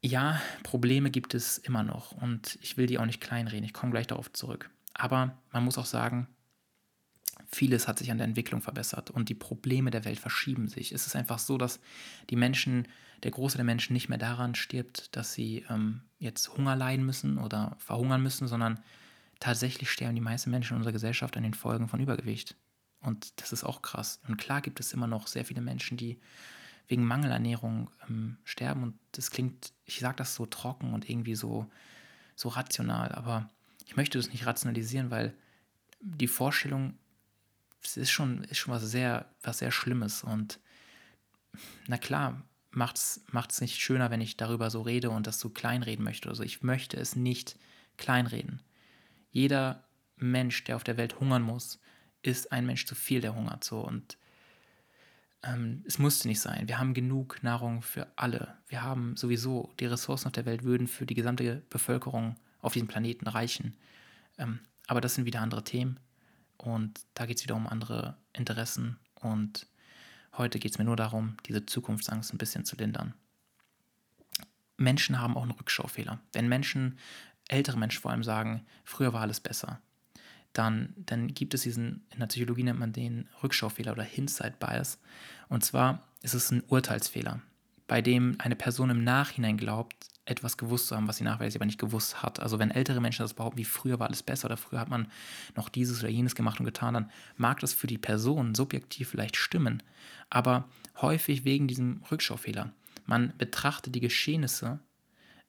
ja, Probleme gibt es immer noch und ich will die auch nicht kleinreden, ich komme gleich darauf zurück. Aber man muss auch sagen, vieles hat sich an der Entwicklung verbessert und die Probleme der Welt verschieben sich. Es ist einfach so, dass die Menschen, der Großteil der Menschen nicht mehr daran stirbt, dass sie ähm, jetzt Hunger leiden müssen oder verhungern müssen, sondern tatsächlich sterben die meisten Menschen in unserer Gesellschaft an den Folgen von Übergewicht. Und das ist auch krass. Und klar gibt es immer noch sehr viele Menschen, die wegen Mangelernährung ähm, sterben. Und das klingt, ich sage das so trocken und irgendwie so, so rational, aber ich möchte das nicht rationalisieren, weil die Vorstellung ist schon, ist schon was sehr, was sehr Schlimmes. Und na klar, macht es nicht schöner, wenn ich darüber so rede und das so kleinreden möchte. Also ich möchte es nicht kleinreden. Jeder Mensch, der auf der Welt hungern muss, ist ein Mensch zu viel, der hungert so. Und ähm, es musste nicht sein. Wir haben genug Nahrung für alle. Wir haben sowieso, die Ressourcen auf der Welt würden für die gesamte Bevölkerung auf diesem Planeten reichen. Ähm, aber das sind wieder andere Themen und da geht es wieder um andere Interessen und heute geht es mir nur darum, diese Zukunftsangst ein bisschen zu lindern. Menschen haben auch einen Rückschaufehler. Wenn Menschen, ältere Menschen vor allem sagen, früher war alles besser, dann, dann gibt es diesen, in der Psychologie nennt man den Rückschaufehler oder Hindsight Bias. Und zwar ist es ein Urteilsfehler, bei dem eine Person im Nachhinein glaubt, etwas gewusst zu haben, was sie nachweislich aber nicht gewusst hat. Also wenn ältere Menschen das behaupten, wie früher war alles besser oder früher hat man noch dieses oder jenes gemacht und getan, dann mag das für die Person subjektiv vielleicht stimmen, aber häufig wegen diesem Rückschaufehler. Man betrachtet die Geschehnisse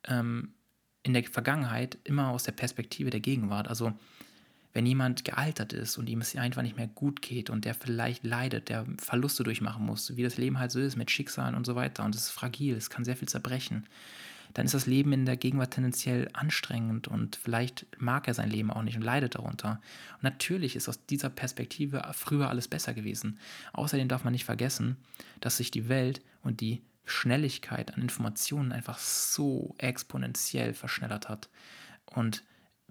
ähm, in der Vergangenheit immer aus der Perspektive der Gegenwart. Also wenn jemand gealtert ist und ihm es einfach nicht mehr gut geht und der vielleicht leidet, der Verluste durchmachen muss, wie das Leben halt so ist mit Schicksalen und so weiter und es ist fragil, es kann sehr viel zerbrechen, dann ist das Leben in der Gegenwart tendenziell anstrengend und vielleicht mag er sein Leben auch nicht und leidet darunter. Und natürlich ist aus dieser Perspektive früher alles besser gewesen. Außerdem darf man nicht vergessen, dass sich die Welt und die Schnelligkeit an Informationen einfach so exponentiell verschnellert hat. Und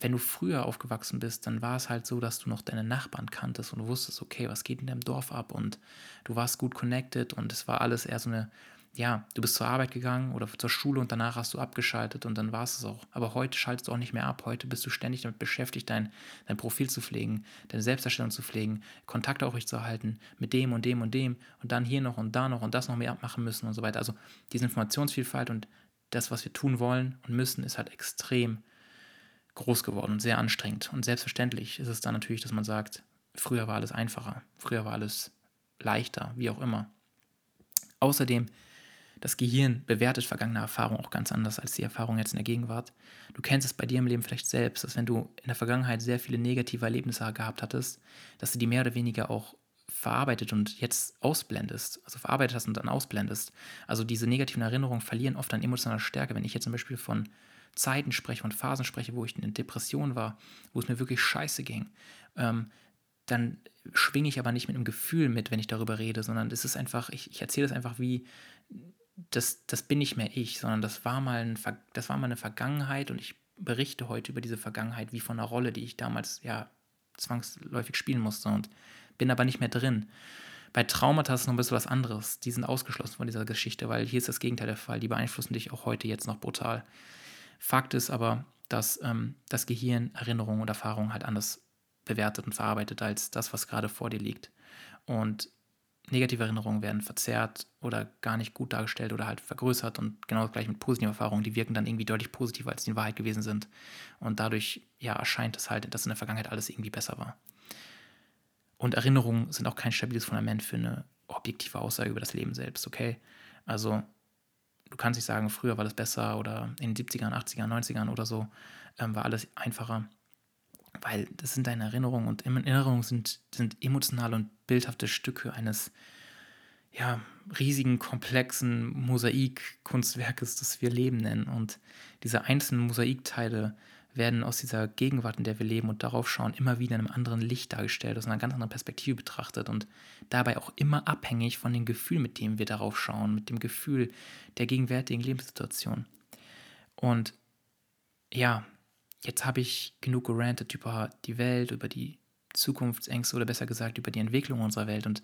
wenn du früher aufgewachsen bist, dann war es halt so, dass du noch deine Nachbarn kanntest und du wusstest, okay, was geht in deinem Dorf ab und du warst gut connected und es war alles eher so eine, ja, du bist zur Arbeit gegangen oder zur Schule und danach hast du abgeschaltet und dann war es es auch. Aber heute schaltest du auch nicht mehr ab. Heute bist du ständig damit beschäftigt, dein, dein Profil zu pflegen, deine Selbstdarstellung zu pflegen, Kontakt aufrechtzuerhalten mit dem und dem und dem und dann hier noch und da noch und das noch mehr abmachen müssen und so weiter. Also diese Informationsvielfalt und das, was wir tun wollen und müssen, ist halt extrem groß geworden und sehr anstrengend. Und selbstverständlich ist es dann natürlich, dass man sagt, früher war alles einfacher, früher war alles leichter, wie auch immer. Außerdem, das Gehirn bewertet vergangene Erfahrungen auch ganz anders als die Erfahrung jetzt in der Gegenwart. Du kennst es bei dir im Leben vielleicht selbst, dass wenn du in der Vergangenheit sehr viele negative Erlebnisse gehabt hattest, dass du die mehr oder weniger auch verarbeitet und jetzt ausblendest, also verarbeitet hast und dann ausblendest. Also diese negativen Erinnerungen verlieren oft an emotionaler Stärke. Wenn ich jetzt zum Beispiel von Zeiten spreche und Phasen spreche, wo ich in Depression war, wo es mir wirklich scheiße ging, ähm, dann schwinge ich aber nicht mit einem Gefühl mit, wenn ich darüber rede, sondern es ist einfach, ich, ich erzähle es einfach wie, das, das bin nicht mehr ich, sondern das war, mal ein, das war mal eine Vergangenheit und ich berichte heute über diese Vergangenheit wie von einer Rolle, die ich damals ja zwangsläufig spielen musste und bin aber nicht mehr drin. Bei Traumata ist es noch ein bisschen was anderes. Die sind ausgeschlossen von dieser Geschichte, weil hier ist das Gegenteil der Fall. Die beeinflussen dich auch heute jetzt noch brutal. Fakt ist aber, dass ähm, das Gehirn Erinnerungen und Erfahrungen halt anders bewertet und verarbeitet als das, was gerade vor dir liegt. Und negative Erinnerungen werden verzerrt oder gar nicht gut dargestellt oder halt vergrößert und genau gleich mit positiven Erfahrungen, die wirken dann irgendwie deutlich positiver, als die in Wahrheit gewesen sind. Und dadurch ja, erscheint es halt, dass in der Vergangenheit alles irgendwie besser war. Und Erinnerungen sind auch kein stabiles Fundament für eine objektive Aussage über das Leben selbst, okay? Also du kannst nicht sagen, früher war das besser oder in den 70ern, 80ern, 90ern oder so ähm, war alles einfacher weil das sind deine Erinnerungen und Erinnerungen sind, sind emotionale und bildhafte Stücke eines ja, riesigen, komplexen Mosaikkunstwerkes, das wir Leben nennen. Und diese einzelnen Mosaikteile werden aus dieser Gegenwart, in der wir leben und darauf schauen, immer wieder in einem anderen Licht dargestellt, aus einer ganz anderen Perspektive betrachtet und dabei auch immer abhängig von dem Gefühl, mit dem wir darauf schauen, mit dem Gefühl der gegenwärtigen Lebenssituation. Und ja, jetzt habe ich genug gerantet über die Welt, über die Zukunftsängste oder besser gesagt über die Entwicklung unserer Welt. Und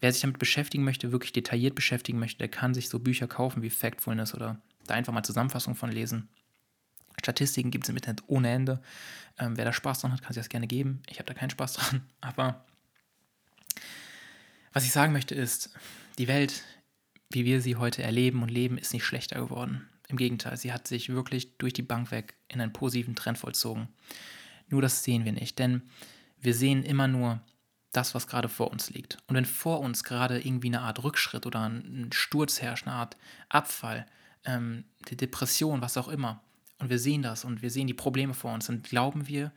wer sich damit beschäftigen möchte, wirklich detailliert beschäftigen möchte, der kann sich so Bücher kaufen wie Factfulness oder da einfach mal Zusammenfassungen von lesen. Statistiken gibt es im Internet ohne Ende. Ähm, wer da Spaß dran hat, kann sich das gerne geben. Ich habe da keinen Spaß dran. (laughs) Aber was ich sagen möchte ist, die Welt, wie wir sie heute erleben und leben, ist nicht schlechter geworden. Im Gegenteil, sie hat sich wirklich durch die Bank weg in einen positiven Trend vollzogen. Nur das sehen wir nicht, denn wir sehen immer nur das, was gerade vor uns liegt. Und wenn vor uns gerade irgendwie eine Art Rückschritt oder ein Sturz herrscht, eine Art Abfall, ähm, die Depression, was auch immer, und wir sehen das und wir sehen die Probleme vor uns, dann glauben wir,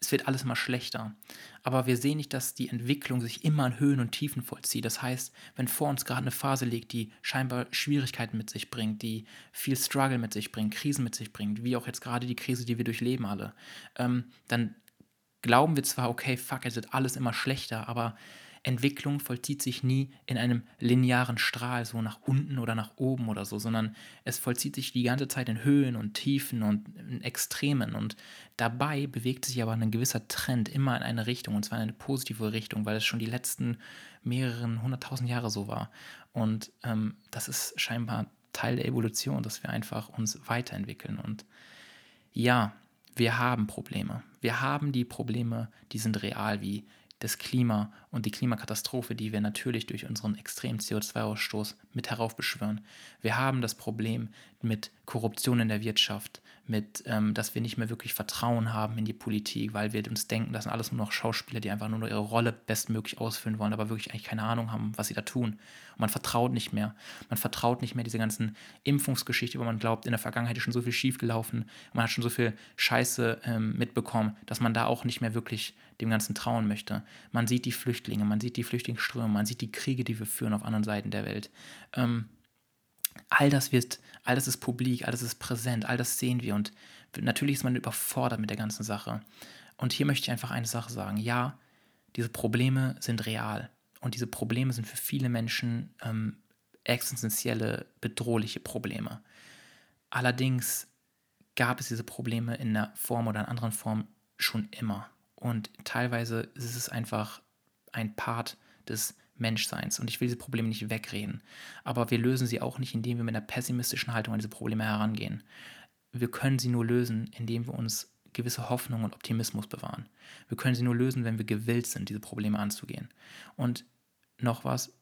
es wird alles mal schlechter. Aber wir sehen nicht, dass die Entwicklung sich immer in Höhen und Tiefen vollzieht. Das heißt, wenn vor uns gerade eine Phase liegt, die scheinbar Schwierigkeiten mit sich bringt, die viel Struggle mit sich bringt, Krisen mit sich bringt, wie auch jetzt gerade die Krise, die wir durchleben alle, ähm, dann glauben wir zwar, okay, fuck, es wird alles immer schlechter, aber Entwicklung vollzieht sich nie in einem linearen Strahl, so nach unten oder nach oben oder so, sondern es vollzieht sich die ganze Zeit in Höhen und Tiefen und Extremen. Und dabei bewegt sich aber ein gewisser Trend immer in eine Richtung, und zwar in eine positive Richtung, weil es schon die letzten mehreren hunderttausend Jahre so war. Und ähm, das ist scheinbar Teil der Evolution, dass wir einfach uns weiterentwickeln. Und ja, wir haben Probleme. Wir haben die Probleme, die sind real, wie das Klima und die Klimakatastrophe, die wir natürlich durch unseren extremen CO2-Ausstoß mit heraufbeschwören. Wir haben das Problem mit Korruption in der Wirtschaft, mit, ähm, dass wir nicht mehr wirklich Vertrauen haben in die Politik, weil wir uns denken, das sind alles nur noch Schauspieler, die einfach nur ihre Rolle bestmöglich ausfüllen wollen, aber wirklich eigentlich keine Ahnung haben, was sie da tun. Und man vertraut nicht mehr. Man vertraut nicht mehr diese ganzen Impfungsgeschichte, wo man glaubt, in der Vergangenheit ist schon so viel schiefgelaufen, man hat schon so viel Scheiße ähm, mitbekommen, dass man da auch nicht mehr wirklich dem Ganzen trauen möchte. Man sieht die Flüchtlinge, man sieht die Flüchtlingsströme, man sieht die Kriege, die wir führen auf anderen Seiten der Welt. Ähm, all das wird, all das ist publik, all das ist präsent, all das sehen wir und natürlich ist man überfordert mit der ganzen Sache. Und hier möchte ich einfach eine Sache sagen. Ja, diese Probleme sind real und diese Probleme sind für viele Menschen ähm, existenzielle, bedrohliche Probleme. Allerdings gab es diese Probleme in einer Form oder in einer anderen Form schon immer. Und teilweise ist es einfach ein Part des Menschseins. Und ich will diese Probleme nicht wegreden. Aber wir lösen sie auch nicht, indem wir mit einer pessimistischen Haltung an diese Probleme herangehen. Wir können sie nur lösen, indem wir uns gewisse Hoffnung und Optimismus bewahren. Wir können sie nur lösen, wenn wir gewillt sind, diese Probleme anzugehen. Und noch was,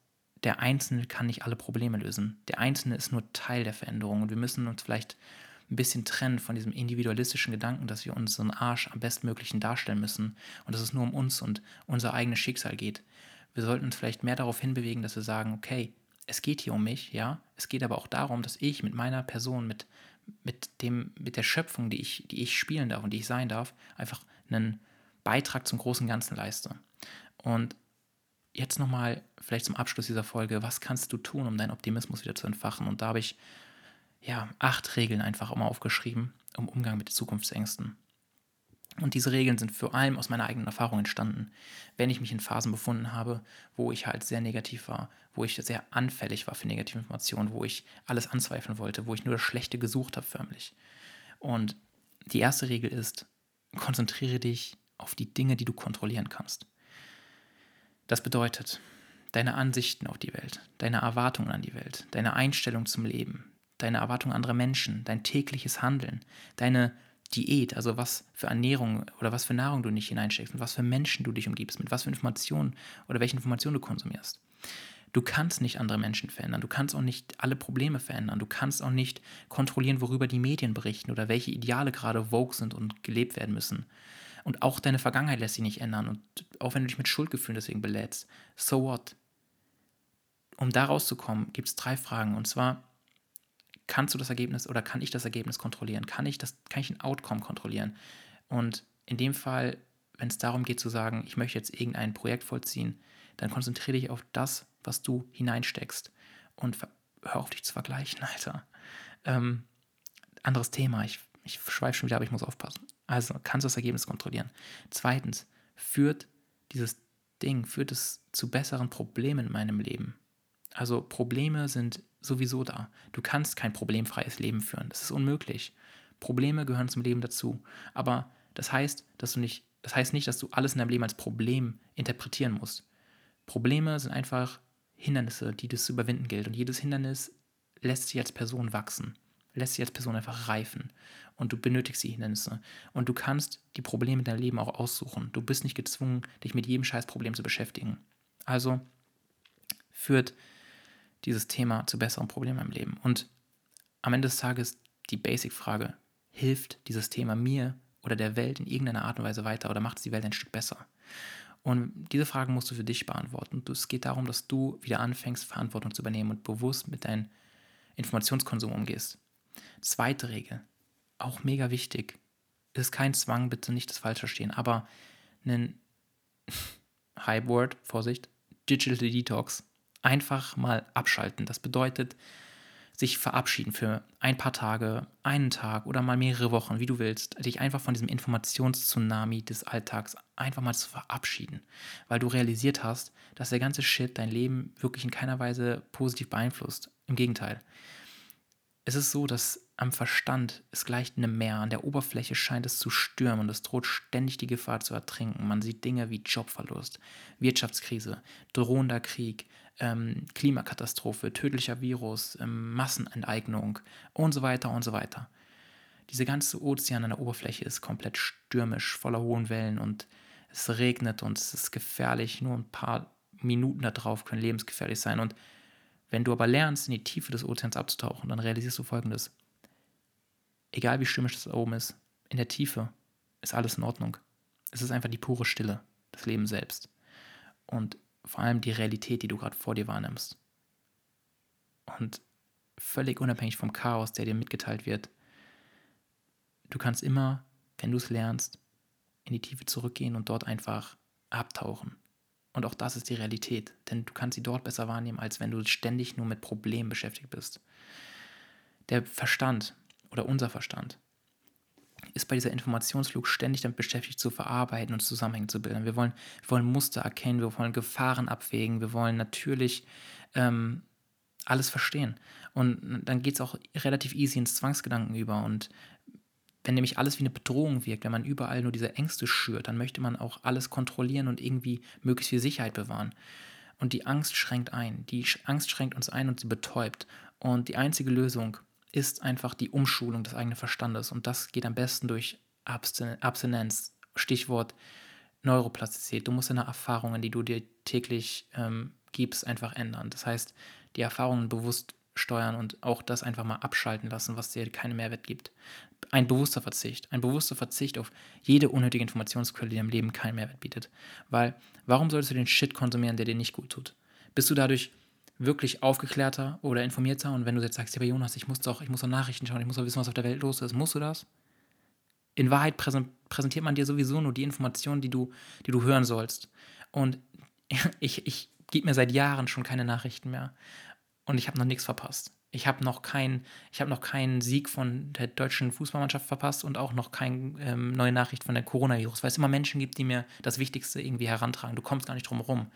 der Einzelne kann nicht alle Probleme lösen. Der Einzelne ist nur Teil der Veränderung und wir müssen uns vielleicht ein bisschen trennen von diesem individualistischen Gedanken, dass wir unseren Arsch am bestmöglichen darstellen müssen und dass es nur um uns und unser eigenes Schicksal geht. Wir sollten uns vielleicht mehr darauf hinbewegen, dass wir sagen, okay, es geht hier um mich, ja, es geht aber auch darum, dass ich mit meiner Person, mit, mit, dem, mit der Schöpfung, die ich, die ich spielen darf und die ich sein darf, einfach einen Beitrag zum großen Ganzen leiste. Und jetzt nochmal vielleicht zum Abschluss dieser Folge, was kannst du tun, um deinen Optimismus wieder zu entfachen? Und da habe ich ja acht Regeln einfach immer aufgeschrieben, um Umgang mit Zukunftsängsten. Und diese Regeln sind vor allem aus meiner eigenen Erfahrung entstanden. Wenn ich mich in Phasen befunden habe, wo ich halt sehr negativ war, wo ich sehr anfällig war für negative Informationen, wo ich alles anzweifeln wollte, wo ich nur das Schlechte gesucht habe förmlich. Und die erste Regel ist, konzentriere dich auf die Dinge, die du kontrollieren kannst. Das bedeutet, deine Ansichten auf die Welt, deine Erwartungen an die Welt, deine Einstellung zum Leben, deine Erwartungen an andere Menschen, dein tägliches Handeln, deine Diät, also was für Ernährung oder was für Nahrung du nicht hineinsteckst und was für Menschen du dich umgibst, mit was für Informationen oder welche Informationen du konsumierst. Du kannst nicht andere Menschen verändern, du kannst auch nicht alle Probleme verändern, du kannst auch nicht kontrollieren, worüber die Medien berichten oder welche Ideale gerade vogue sind und gelebt werden müssen. Und auch deine Vergangenheit lässt sich nicht ändern und auch wenn du dich mit Schuldgefühlen deswegen belädst. So what? Um da rauszukommen, gibt es drei Fragen und zwar, kannst du das Ergebnis oder kann ich das Ergebnis kontrollieren? Kann ich, das, kann ich ein Outcome kontrollieren? Und in dem Fall, wenn es darum geht zu sagen, ich möchte jetzt irgendein Projekt vollziehen, dann konzentriere dich auf das, was du hineinsteckst und hör auf dich zu vergleichen, (laughs) Alter. Ähm, anderes Thema, ich, ich schweife schon wieder, aber ich muss aufpassen. Also kannst du das Ergebnis kontrollieren. Zweitens, führt dieses Ding, führt es zu besseren Problemen in meinem Leben? Also Probleme sind sowieso da. Du kannst kein problemfreies Leben führen. Das ist unmöglich. Probleme gehören zum Leben dazu. Aber das heißt, dass du nicht, das heißt nicht, dass du alles in deinem Leben als Problem interpretieren musst. Probleme sind einfach Hindernisse, die es zu überwinden gilt. Und jedes Hindernis lässt sich als Person wachsen, lässt sich als Person einfach reifen. Und du benötigst die Hindernisse. Und du kannst die Probleme in deinem Leben auch aussuchen. Du bist nicht gezwungen, dich mit jedem Scheißproblem zu beschäftigen. Also führt dieses Thema zu besseren Problemen im Leben. Und am Ende des Tages die Basic-Frage, hilft dieses Thema mir oder der Welt in irgendeiner Art und Weise weiter oder macht es die Welt ein Stück besser? Und diese Fragen musst du für dich beantworten. Es geht darum, dass du wieder anfängst, Verantwortung zu übernehmen und bewusst mit deinem Informationskonsum umgehst. Zweite Regel, auch mega wichtig, ist kein Zwang, bitte nicht das falsch verstehen, aber ein (laughs) Hype-Word, Vorsicht, Digital Detox einfach mal abschalten. Das bedeutet, sich verabschieden für ein paar Tage, einen Tag oder mal mehrere Wochen, wie du willst, dich einfach von diesem Informationstsunami des Alltags einfach mal zu verabschieden, weil du realisiert hast, dass der ganze Shit dein Leben wirklich in keiner Weise positiv beeinflusst. Im Gegenteil. Es ist so, dass am Verstand es gleicht einem Meer, an der Oberfläche scheint es zu stürmen und es droht ständig die Gefahr zu ertrinken. Man sieht Dinge wie Jobverlust, Wirtschaftskrise, drohender Krieg, ähm, Klimakatastrophe, tödlicher Virus, ähm, Massenenteignung und so weiter und so weiter. Diese ganze Ozean an der Oberfläche ist komplett stürmisch, voller hohen Wellen und es regnet und es ist gefährlich. Nur ein paar Minuten da drauf können lebensgefährlich sein. Und wenn du aber lernst, in die Tiefe des Ozeans abzutauchen, dann realisierst du folgendes. Egal wie stürmisch das da oben ist, in der Tiefe ist alles in Ordnung. Es ist einfach die pure Stille, das Leben selbst. Und vor allem die Realität, die du gerade vor dir wahrnimmst. Und völlig unabhängig vom Chaos, der dir mitgeteilt wird, du kannst immer, wenn du es lernst, in die Tiefe zurückgehen und dort einfach abtauchen. Und auch das ist die Realität, denn du kannst sie dort besser wahrnehmen, als wenn du ständig nur mit Problemen beschäftigt bist. Der Verstand oder unser Verstand ist bei dieser Informationsflug ständig damit beschäftigt, zu verarbeiten und Zusammenhänge zu bilden. Wir wollen, wir wollen Muster erkennen, wir wollen Gefahren abwägen, wir wollen natürlich ähm, alles verstehen. Und dann geht es auch relativ easy ins Zwangsgedanken über. Und wenn nämlich alles wie eine Bedrohung wirkt, wenn man überall nur diese Ängste schürt, dann möchte man auch alles kontrollieren und irgendwie möglichst viel Sicherheit bewahren. Und die Angst schränkt ein. Die Angst schränkt uns ein und sie betäubt. Und die einzige Lösung ist einfach die Umschulung des eigenen Verstandes. Und das geht am besten durch Abstinenz. Stichwort Neuroplastizität. Du musst deine Erfahrungen, die du dir täglich ähm, gibst, einfach ändern. Das heißt, die Erfahrungen bewusst steuern und auch das einfach mal abschalten lassen, was dir keinen Mehrwert gibt. Ein bewusster Verzicht, ein bewusster Verzicht auf jede unnötige Informationsquelle, die deinem Leben keinen Mehrwert bietet. Weil, warum solltest du den Shit konsumieren, der dir nicht gut tut? Bist du dadurch wirklich aufgeklärter oder informierter? Und wenn du jetzt sagst, ja, Jonas, ich muss doch, ich muss doch Nachrichten schauen, ich muss doch wissen, was auf der Welt los ist, musst du das? In Wahrheit präsentiert man dir sowieso nur die Informationen, die du, die du hören sollst. Und (laughs) ich, ich gebe mir seit Jahren schon keine Nachrichten mehr. Und ich habe noch nichts verpasst. Ich habe noch, kein, hab noch keinen Sieg von der deutschen Fußballmannschaft verpasst und auch noch keine ähm, neue Nachricht von der Coronavirus, weil es immer Menschen gibt, die mir das Wichtigste irgendwie herantragen. Du kommst gar nicht drum herum.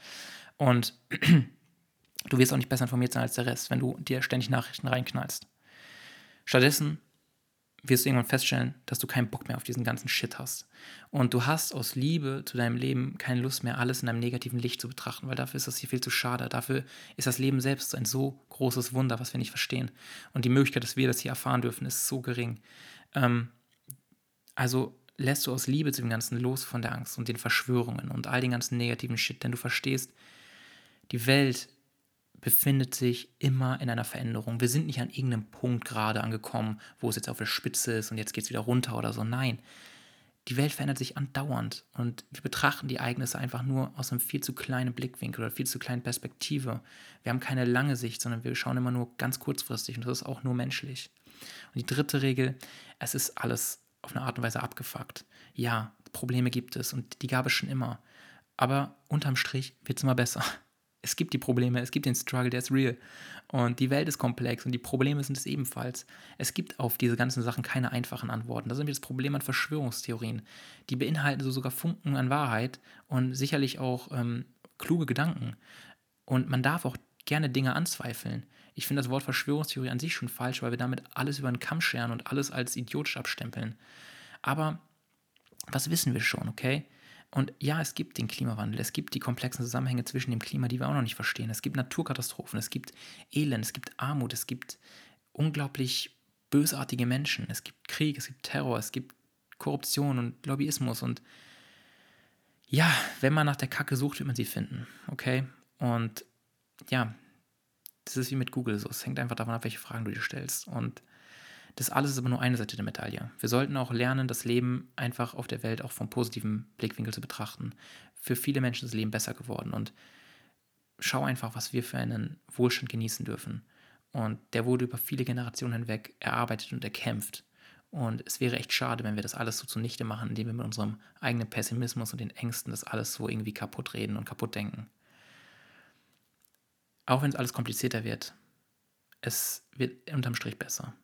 Und (clears throat) du wirst auch nicht besser informiert sein als der Rest, wenn du dir ständig Nachrichten reinknallst. Stattdessen wirst du irgendwann feststellen, dass du keinen Bock mehr auf diesen ganzen Shit hast. Und du hast aus Liebe zu deinem Leben keine Lust mehr, alles in einem negativen Licht zu betrachten, weil dafür ist das hier viel zu schade. Dafür ist das Leben selbst ein so großes Wunder, was wir nicht verstehen. Und die Möglichkeit, dass wir das hier erfahren dürfen, ist so gering. Ähm, also lässt du aus Liebe zu dem Ganzen los von der Angst und den Verschwörungen und all den ganzen negativen Shit, denn du verstehst, die Welt befindet sich immer in einer Veränderung. Wir sind nicht an irgendeinem Punkt gerade angekommen, wo es jetzt auf der Spitze ist und jetzt geht es wieder runter oder so. Nein, die Welt verändert sich andauernd und wir betrachten die Ereignisse einfach nur aus einem viel zu kleinen Blickwinkel oder viel zu kleinen Perspektive. Wir haben keine lange Sicht, sondern wir schauen immer nur ganz kurzfristig und das ist auch nur menschlich. Und die dritte Regel, es ist alles auf eine Art und Weise abgefuckt. Ja, Probleme gibt es und die gab es schon immer. Aber unterm Strich wird es immer besser es gibt die Probleme, es gibt den Struggle, der ist real. Und die Welt ist komplex und die Probleme sind es ebenfalls. Es gibt auf diese ganzen Sachen keine einfachen Antworten. Das ist nämlich das Problem an Verschwörungstheorien. Die beinhalten so sogar Funken an Wahrheit und sicherlich auch ähm, kluge Gedanken. Und man darf auch gerne Dinge anzweifeln. Ich finde das Wort Verschwörungstheorie an sich schon falsch, weil wir damit alles über den Kamm scheren und alles als idiotisch abstempeln. Aber was wissen wir schon, okay? Und ja, es gibt den Klimawandel, es gibt die komplexen Zusammenhänge zwischen dem Klima, die wir auch noch nicht verstehen. Es gibt Naturkatastrophen, es gibt Elend, es gibt Armut, es gibt unglaublich bösartige Menschen, es gibt Krieg, es gibt Terror, es gibt Korruption und Lobbyismus und ja, wenn man nach der Kacke sucht, wird man sie finden, okay? Und ja, das ist wie mit Google so. Es hängt einfach davon ab, welche Fragen du dir stellst. Und das alles ist aber nur eine Seite der Medaille. Wir sollten auch lernen, das Leben einfach auf der Welt auch vom positiven Blickwinkel zu betrachten. Für viele Menschen ist das Leben besser geworden und schau einfach, was wir für einen Wohlstand genießen dürfen. Und der wurde über viele Generationen hinweg erarbeitet und erkämpft. Und es wäre echt schade, wenn wir das alles so zunichte machen, indem wir mit unserem eigenen Pessimismus und den Ängsten das alles so irgendwie kaputt reden und kaputt denken. Auch wenn es alles komplizierter wird, es wird unterm Strich besser.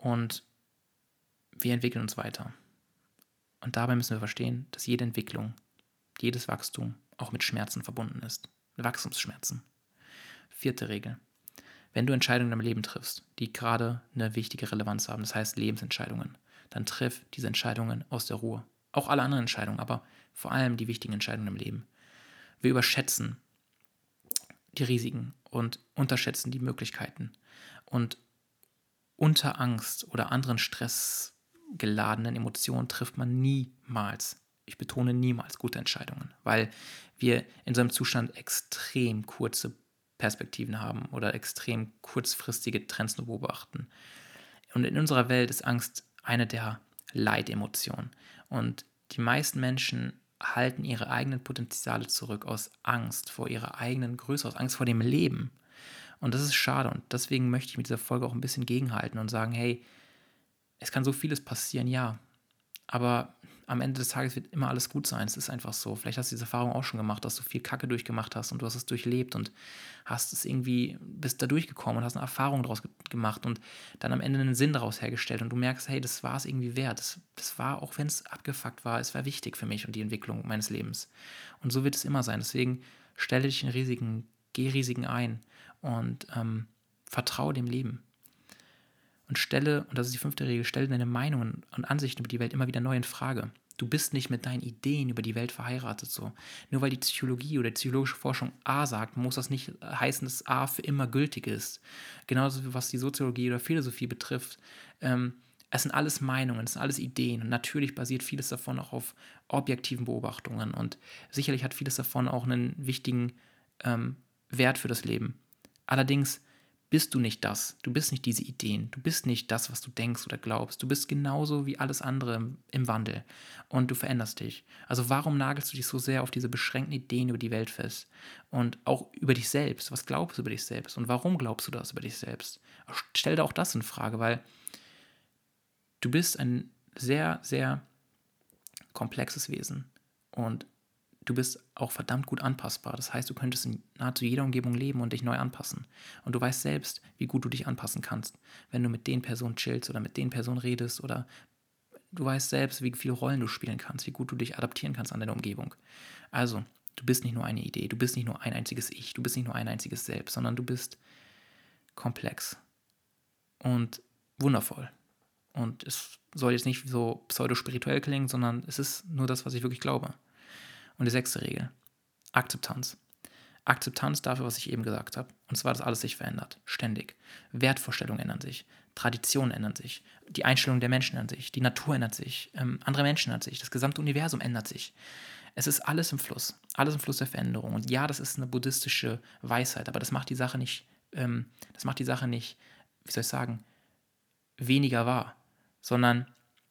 Und wir entwickeln uns weiter. Und dabei müssen wir verstehen, dass jede Entwicklung, jedes Wachstum auch mit Schmerzen verbunden ist. Wachstumsschmerzen. Vierte Regel. Wenn du Entscheidungen im Leben triffst, die gerade eine wichtige Relevanz haben, das heißt Lebensentscheidungen, dann triff diese Entscheidungen aus der Ruhe. Auch alle anderen Entscheidungen, aber vor allem die wichtigen Entscheidungen im Leben. Wir überschätzen die Risiken und unterschätzen die Möglichkeiten. Und unter Angst oder anderen stressgeladenen Emotionen trifft man niemals, ich betone niemals, gute Entscheidungen, weil wir in so einem Zustand extrem kurze Perspektiven haben oder extrem kurzfristige Trends nur beobachten. Und in unserer Welt ist Angst eine der Leitemotionen. Und die meisten Menschen halten ihre eigenen Potenziale zurück aus Angst vor ihrer eigenen Größe, aus Angst vor dem Leben. Und das ist schade. Und deswegen möchte ich mit dieser Folge auch ein bisschen gegenhalten und sagen, hey, es kann so vieles passieren, ja. Aber am Ende des Tages wird immer alles gut sein. Es ist einfach so. Vielleicht hast du diese Erfahrung auch schon gemacht, dass du viel Kacke durchgemacht hast und du hast es durchlebt und hast es irgendwie, bist da durchgekommen und hast eine Erfahrung daraus gemacht und dann am Ende einen Sinn daraus hergestellt und du merkst, hey, das war es irgendwie wert. Das, das war, auch wenn es abgefuckt war, es war wichtig für mich und die Entwicklung meines Lebens. Und so wird es immer sein. Deswegen stelle dich in Risiken, geh Risiken ein und ähm, vertraue dem Leben. Und stelle, und das ist die fünfte Regel, stelle deine Meinungen und Ansichten über die Welt immer wieder neu in Frage. Du bist nicht mit deinen Ideen über die Welt verheiratet so. Nur weil die Psychologie oder die psychologische Forschung A sagt, muss das nicht heißen, dass A für immer gültig ist. Genauso was die Soziologie oder Philosophie betrifft. Ähm, es sind alles Meinungen, es sind alles Ideen und natürlich basiert vieles davon auch auf objektiven Beobachtungen und sicherlich hat vieles davon auch einen wichtigen ähm, Wert für das Leben. Allerdings bist du nicht das. Du bist nicht diese Ideen. Du bist nicht das, was du denkst oder glaubst. Du bist genauso wie alles andere im, Wandel. Und du veränderst dich. Also warum nagelst du dich so sehr auf diese beschränkten Ideen über die Welt fest? Und auch über dich selbst. Was glaubst du über dich selbst? Und warum glaubst du das über dich selbst? Stell dir auch das in Frage, weil du bist ein sehr, sehr komplexes Wesen. Und du bist auch verdammt gut anpassbar. Das heißt, du könntest in nahezu jeder Umgebung leben und dich neu anpassen. Und du weißt selbst, wie gut du dich anpassen kannst, wenn du mit den Personen chillst oder mit den Personen redest oder du weißt selbst, wie viele Rollen du spielen kannst, wie gut du dich adaptieren kannst an deine Umgebung. Also, du bist nicht nur eine Idee, du bist nicht nur ein einziges Ich, du bist nicht nur ein einziges Selbst, sondern du bist komplex und wundervoll. Und es soll jetzt nicht so pseudo-spirituell klingen, sondern es ist nur das, was ich wirklich glaube. Und die sechste Regel, Akzeptanz. Akzeptanz dafür, was ich eben gesagt habe. Und zwar, dass alles sich verändert. Ständig. Wertvorstellungen ändern sich. Traditionen ändern sich. Die Einstellung der Menschen ändert sich. Die Natur ändert sich. Ähm, andere Menschen ändern sich. Das gesamte Universum ändert sich. Es ist alles im Fluss. Alles im Fluss der Veränderung. Und ja, das ist eine buddhistische Weisheit, aber das macht die Sache nicht, ähm, das macht die Sache nicht, wie soll ich sagen, weniger wahr. Sondern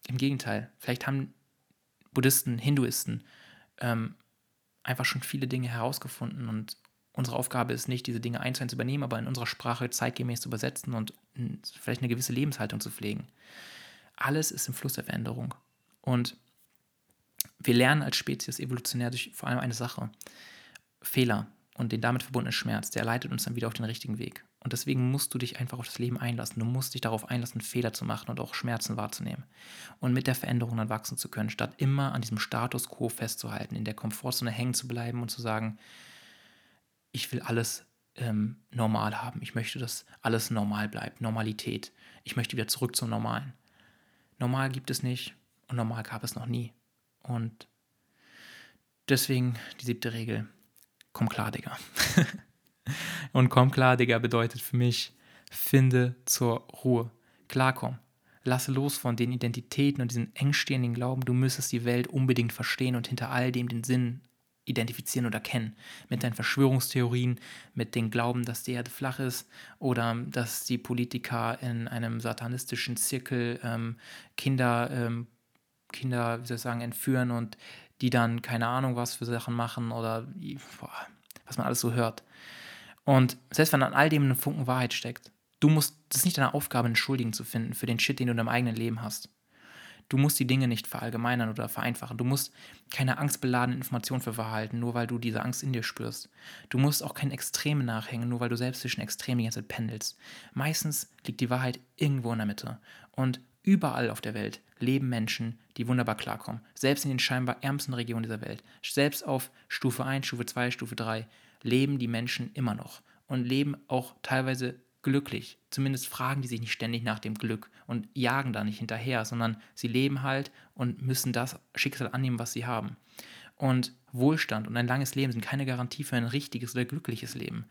im Gegenteil. Vielleicht haben Buddhisten, Hinduisten, ähm, einfach schon viele Dinge herausgefunden und unsere Aufgabe ist nicht, diese Dinge eins zu übernehmen, aber in unserer Sprache zeitgemäß zu übersetzen und vielleicht eine gewisse Lebenshaltung zu pflegen. Alles ist im Fluss der Veränderung. Und wir lernen als Spezies evolutionär durch vor allem eine Sache. Fehler und den damit verbundenen Schmerz, der leitet uns dann wieder auf den richtigen Weg. Und deswegen musst du dich einfach auf das Leben einlassen. Du musst dich darauf einlassen, Fehler zu machen und auch Schmerzen wahrzunehmen. Und mit der Veränderung dann wachsen zu können, statt immer an diesem Status quo festzuhalten, in der Komfortzone hängen zu bleiben und zu sagen, ich will alles ähm, normal haben. Ich möchte, dass alles normal bleibt. Normalität. Ich möchte wieder zurück zum Normalen. Normal gibt es nicht und normal gab es noch nie. Und deswegen die siebte Regel. Komm klar, Digga. (laughs) Und komm klar, Digga, bedeutet für mich, finde zur Ruhe. Klarkommen. Lasse los von den Identitäten und diesen engstehenden Glauben, du müsstest die Welt unbedingt verstehen und hinter all dem den Sinn identifizieren oder kennen. Mit deinen Verschwörungstheorien, mit dem Glauben, dass die Erde flach ist oder dass die Politiker in einem satanistischen Zirkel ähm, Kinder, ähm, Kinder, wie soll ich sagen, entführen und die dann keine Ahnung was für Sachen machen oder boah, was man alles so hört. Und selbst wenn an all dem ein Funken Wahrheit steckt, du musst, das ist nicht deine Aufgabe, einen Schuldigen zu finden für den Shit, den du in deinem eigenen Leben hast. Du musst die Dinge nicht verallgemeinern oder vereinfachen. Du musst keine angstbeladenen Informationen für verhalten, nur weil du diese Angst in dir spürst. Du musst auch keinen Extremen nachhängen, nur weil du selbst zwischen Extremen die ganze Zeit pendelst. Meistens liegt die Wahrheit irgendwo in der Mitte. Und überall auf der Welt leben Menschen, die wunderbar klarkommen. Selbst in den scheinbar ärmsten Regionen dieser Welt. Selbst auf Stufe 1, Stufe 2, Stufe 3 leben die Menschen immer noch und leben auch teilweise glücklich. Zumindest fragen die sich nicht ständig nach dem Glück und jagen da nicht hinterher, sondern sie leben halt und müssen das Schicksal annehmen, was sie haben. Und Wohlstand und ein langes Leben sind keine Garantie für ein richtiges oder glückliches Leben.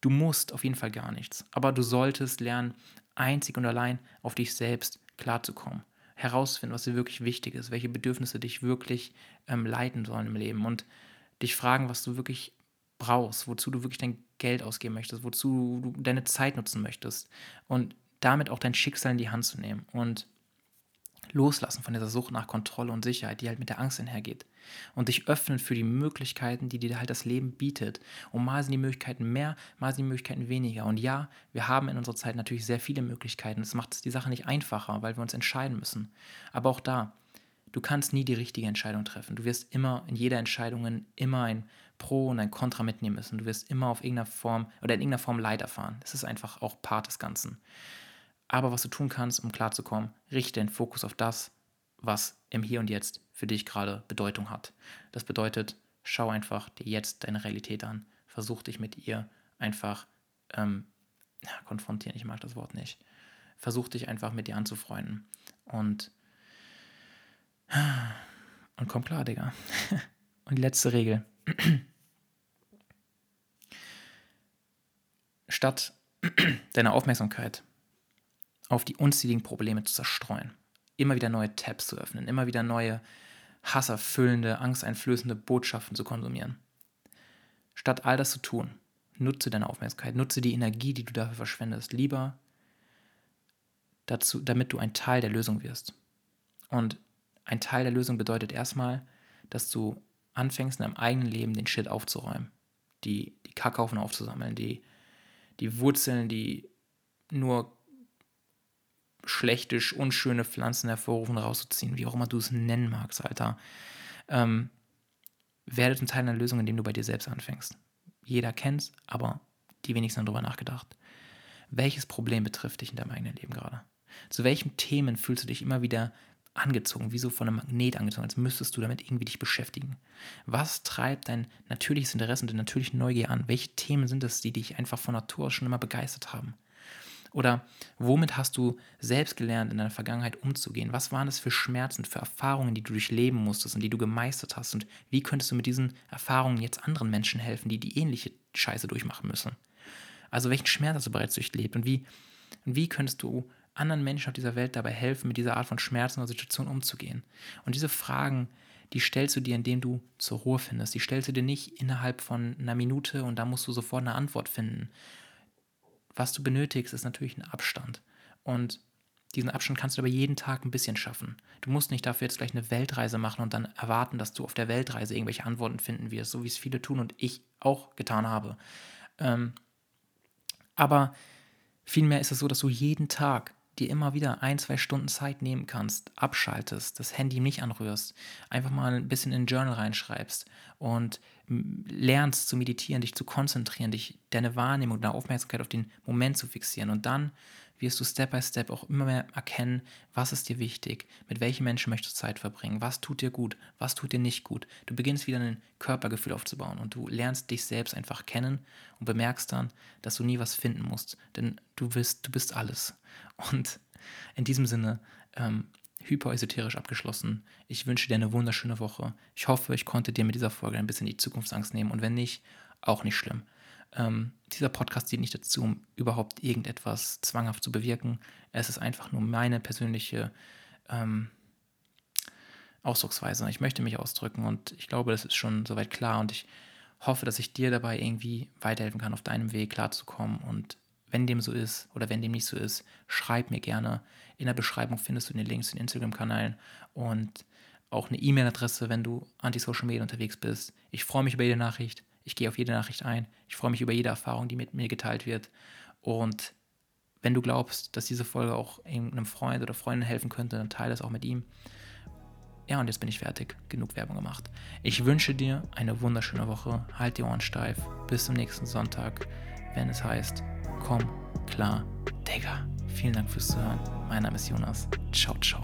Du musst auf jeden Fall gar nichts, aber du solltest lernen, einzig und allein auf dich selbst klarzukommen. Herausfinden, was dir wirklich wichtig ist, welche Bedürfnisse dich wirklich ähm, leiten sollen im Leben und dich fragen, was du wirklich brauchst, wozu du wirklich dein Geld ausgeben möchtest, wozu du deine Zeit nutzen möchtest und damit auch dein Schicksal in die Hand zu nehmen und loslassen von dieser Sucht nach Kontrolle und Sicherheit, die halt mit der Angst einhergeht und dich öffnen für die Möglichkeiten, die dir halt das Leben bietet. Und mal sind die Möglichkeiten mehr, mal sind die Möglichkeiten weniger. Und ja, wir haben in unserer Zeit natürlich sehr viele Möglichkeiten. Das macht die Sache nicht einfacher, weil wir uns entscheiden müssen. Aber auch da, du kannst nie die richtige Entscheidung treffen. Du wirst immer in jeder Entscheidung immer ein Pro und ein Contra mitnehmen müssen. Du wirst immer auf irgendeiner Form oder in irgendeiner Form Leid erfahren. Das ist einfach auch Part des Ganzen. Aber was du tun kannst, um klarzukommen, richte den Fokus auf das, was im Hier und Jetzt für dich gerade Bedeutung hat. Das bedeutet, schau einfach dir jetzt deine Realität an. Versuch dich mit ihr einfach ähm, konfrontieren. Ich mag das Wort nicht. Versuch dich einfach mit dir anzufreunden. Und, und komm klar, Digga. (laughs) Und die letzte Regel. Statt (clears throat) deine Aufmerksamkeit auf die unzähligen Probleme zu zerstreuen, immer wieder neue Tabs zu öffnen, immer wieder neue hasserfüllende, angsteinflößende Botschaften zu konsumieren. Statt all das zu tun, nutze deine Aufmerksamkeit, nutze die Energie, die du dafür verschwendest, lieber dazu, damit du ein Teil der Lösung wirst. Und ein Teil der Lösung bedeutet erstmal, dass du anfängst, in deinem eigenen Leben den Shit aufzuräumen, die, die Kackhaufen aufzusammeln, die, die Wurzeln, die nur schlechte, unschöne Pflanzen hervorrufen, rauszuziehen, wie auch immer du es nennen magst, Alter. Ähm, werdet ein Teil einer Lösung, indem du bei dir selbst anfängst. Jeder kennt es, aber die wenigsten haben darüber nachgedacht. Welches Problem betrifft dich in deinem eigenen Leben gerade? Zu welchen Themen fühlst du dich immer wieder angezogen, wie so von einem Magnet angezogen, als müsstest du damit irgendwie dich beschäftigen. Was treibt dein natürliches Interesse und deine natürliche Neugier an? Welche Themen sind es, die dich einfach von Natur aus schon immer begeistert haben? Oder womit hast du selbst gelernt, in deiner Vergangenheit umzugehen? Was waren das für Schmerzen, für Erfahrungen, die du durchleben musstest und die du gemeistert hast? Und wie könntest du mit diesen Erfahrungen jetzt anderen Menschen helfen, die die ähnliche Scheiße durchmachen müssen? Also welchen Schmerz hast du bereits durchlebt? Und wie, und wie könntest du anderen Menschen auf dieser Welt dabei helfen, mit dieser Art von Schmerzen oder Situation umzugehen? Und diese Fragen, die stellst du dir, indem du zur Ruhe findest. Die stellst du dir nicht innerhalb von einer Minute und da musst du sofort eine Antwort finden. Was du benötigst, ist natürlich ein Abstand. Und diesen Abstand kannst du aber jeden Tag ein bisschen schaffen. Du musst nicht dafür jetzt gleich eine Weltreise machen und dann erwarten, dass du auf der Weltreise irgendwelche Antworten finden wirst, so wie es viele tun und ich auch getan habe. Ähm, aber vielmehr ist es so, dass du jeden Tag dir immer wieder ein, zwei Stunden Zeit nehmen kannst, abschaltest, das Handy nicht anrührst, einfach mal ein bisschen in ein Journal reinschreibst und lernst zu meditieren, dich zu konzentrieren, dich deine Wahrnehmung, deine Aufmerksamkeit auf den Moment zu fixieren und dann wirst du Step by Step auch immer mehr erkennen, was ist dir wichtig, mit welchen Menschen möchtest du Zeit verbringen, was tut dir gut, was tut dir nicht gut. Du beginnst wieder ein Körpergefühl aufzubauen und du lernst dich selbst einfach kennen und bemerkst dann, dass du nie was finden musst, denn du bist, du bist alles. Und in diesem Sinne, ähm, hyperesoterisch abgeschlossen. Ich wünsche dir eine wunderschöne Woche. Ich hoffe, ich konnte dir mit dieser Folge ein bisschen die Zukunftsangst nehmen und wenn nicht, auch nicht schlimm. Ähm, dieser Podcast dient nicht dazu, um überhaupt irgendetwas zwanghaft zu bewirken. Es ist einfach nur meine persönliche ähm, Ausdrucksweise. Ich möchte mich ausdrücken und ich glaube, das ist schon soweit klar und ich hoffe, dass ich dir dabei irgendwie weiterhelfen kann, auf deinem Weg klarzukommen. Und wenn dem so ist oder wenn dem nicht so ist, schreib mir gerne. In der Beschreibung findest du den Links zu den Instagram-Kanälen und auch eine E-Mail-Adresse, wenn du anti-Social Media unterwegs bist. Ich freue mich über jede Nachricht. Ich gehe auf jede Nachricht ein. Ich freue mich über jede Erfahrung, die mit mir geteilt wird. Und wenn du glaubst, dass diese Folge auch einem Freund oder Freundin helfen könnte, dann teile es auch mit ihm. Ja, und jetzt bin ich fertig. Genug Werbung gemacht. Ich wünsche dir eine wunderschöne Woche. Halt die Ohren steif. Bis zum nächsten Sonntag, wenn es heißt, komm klar, Digga. Vielen Dank fürs Zuhören. Mein Name ist Jonas. Ciao, ciao.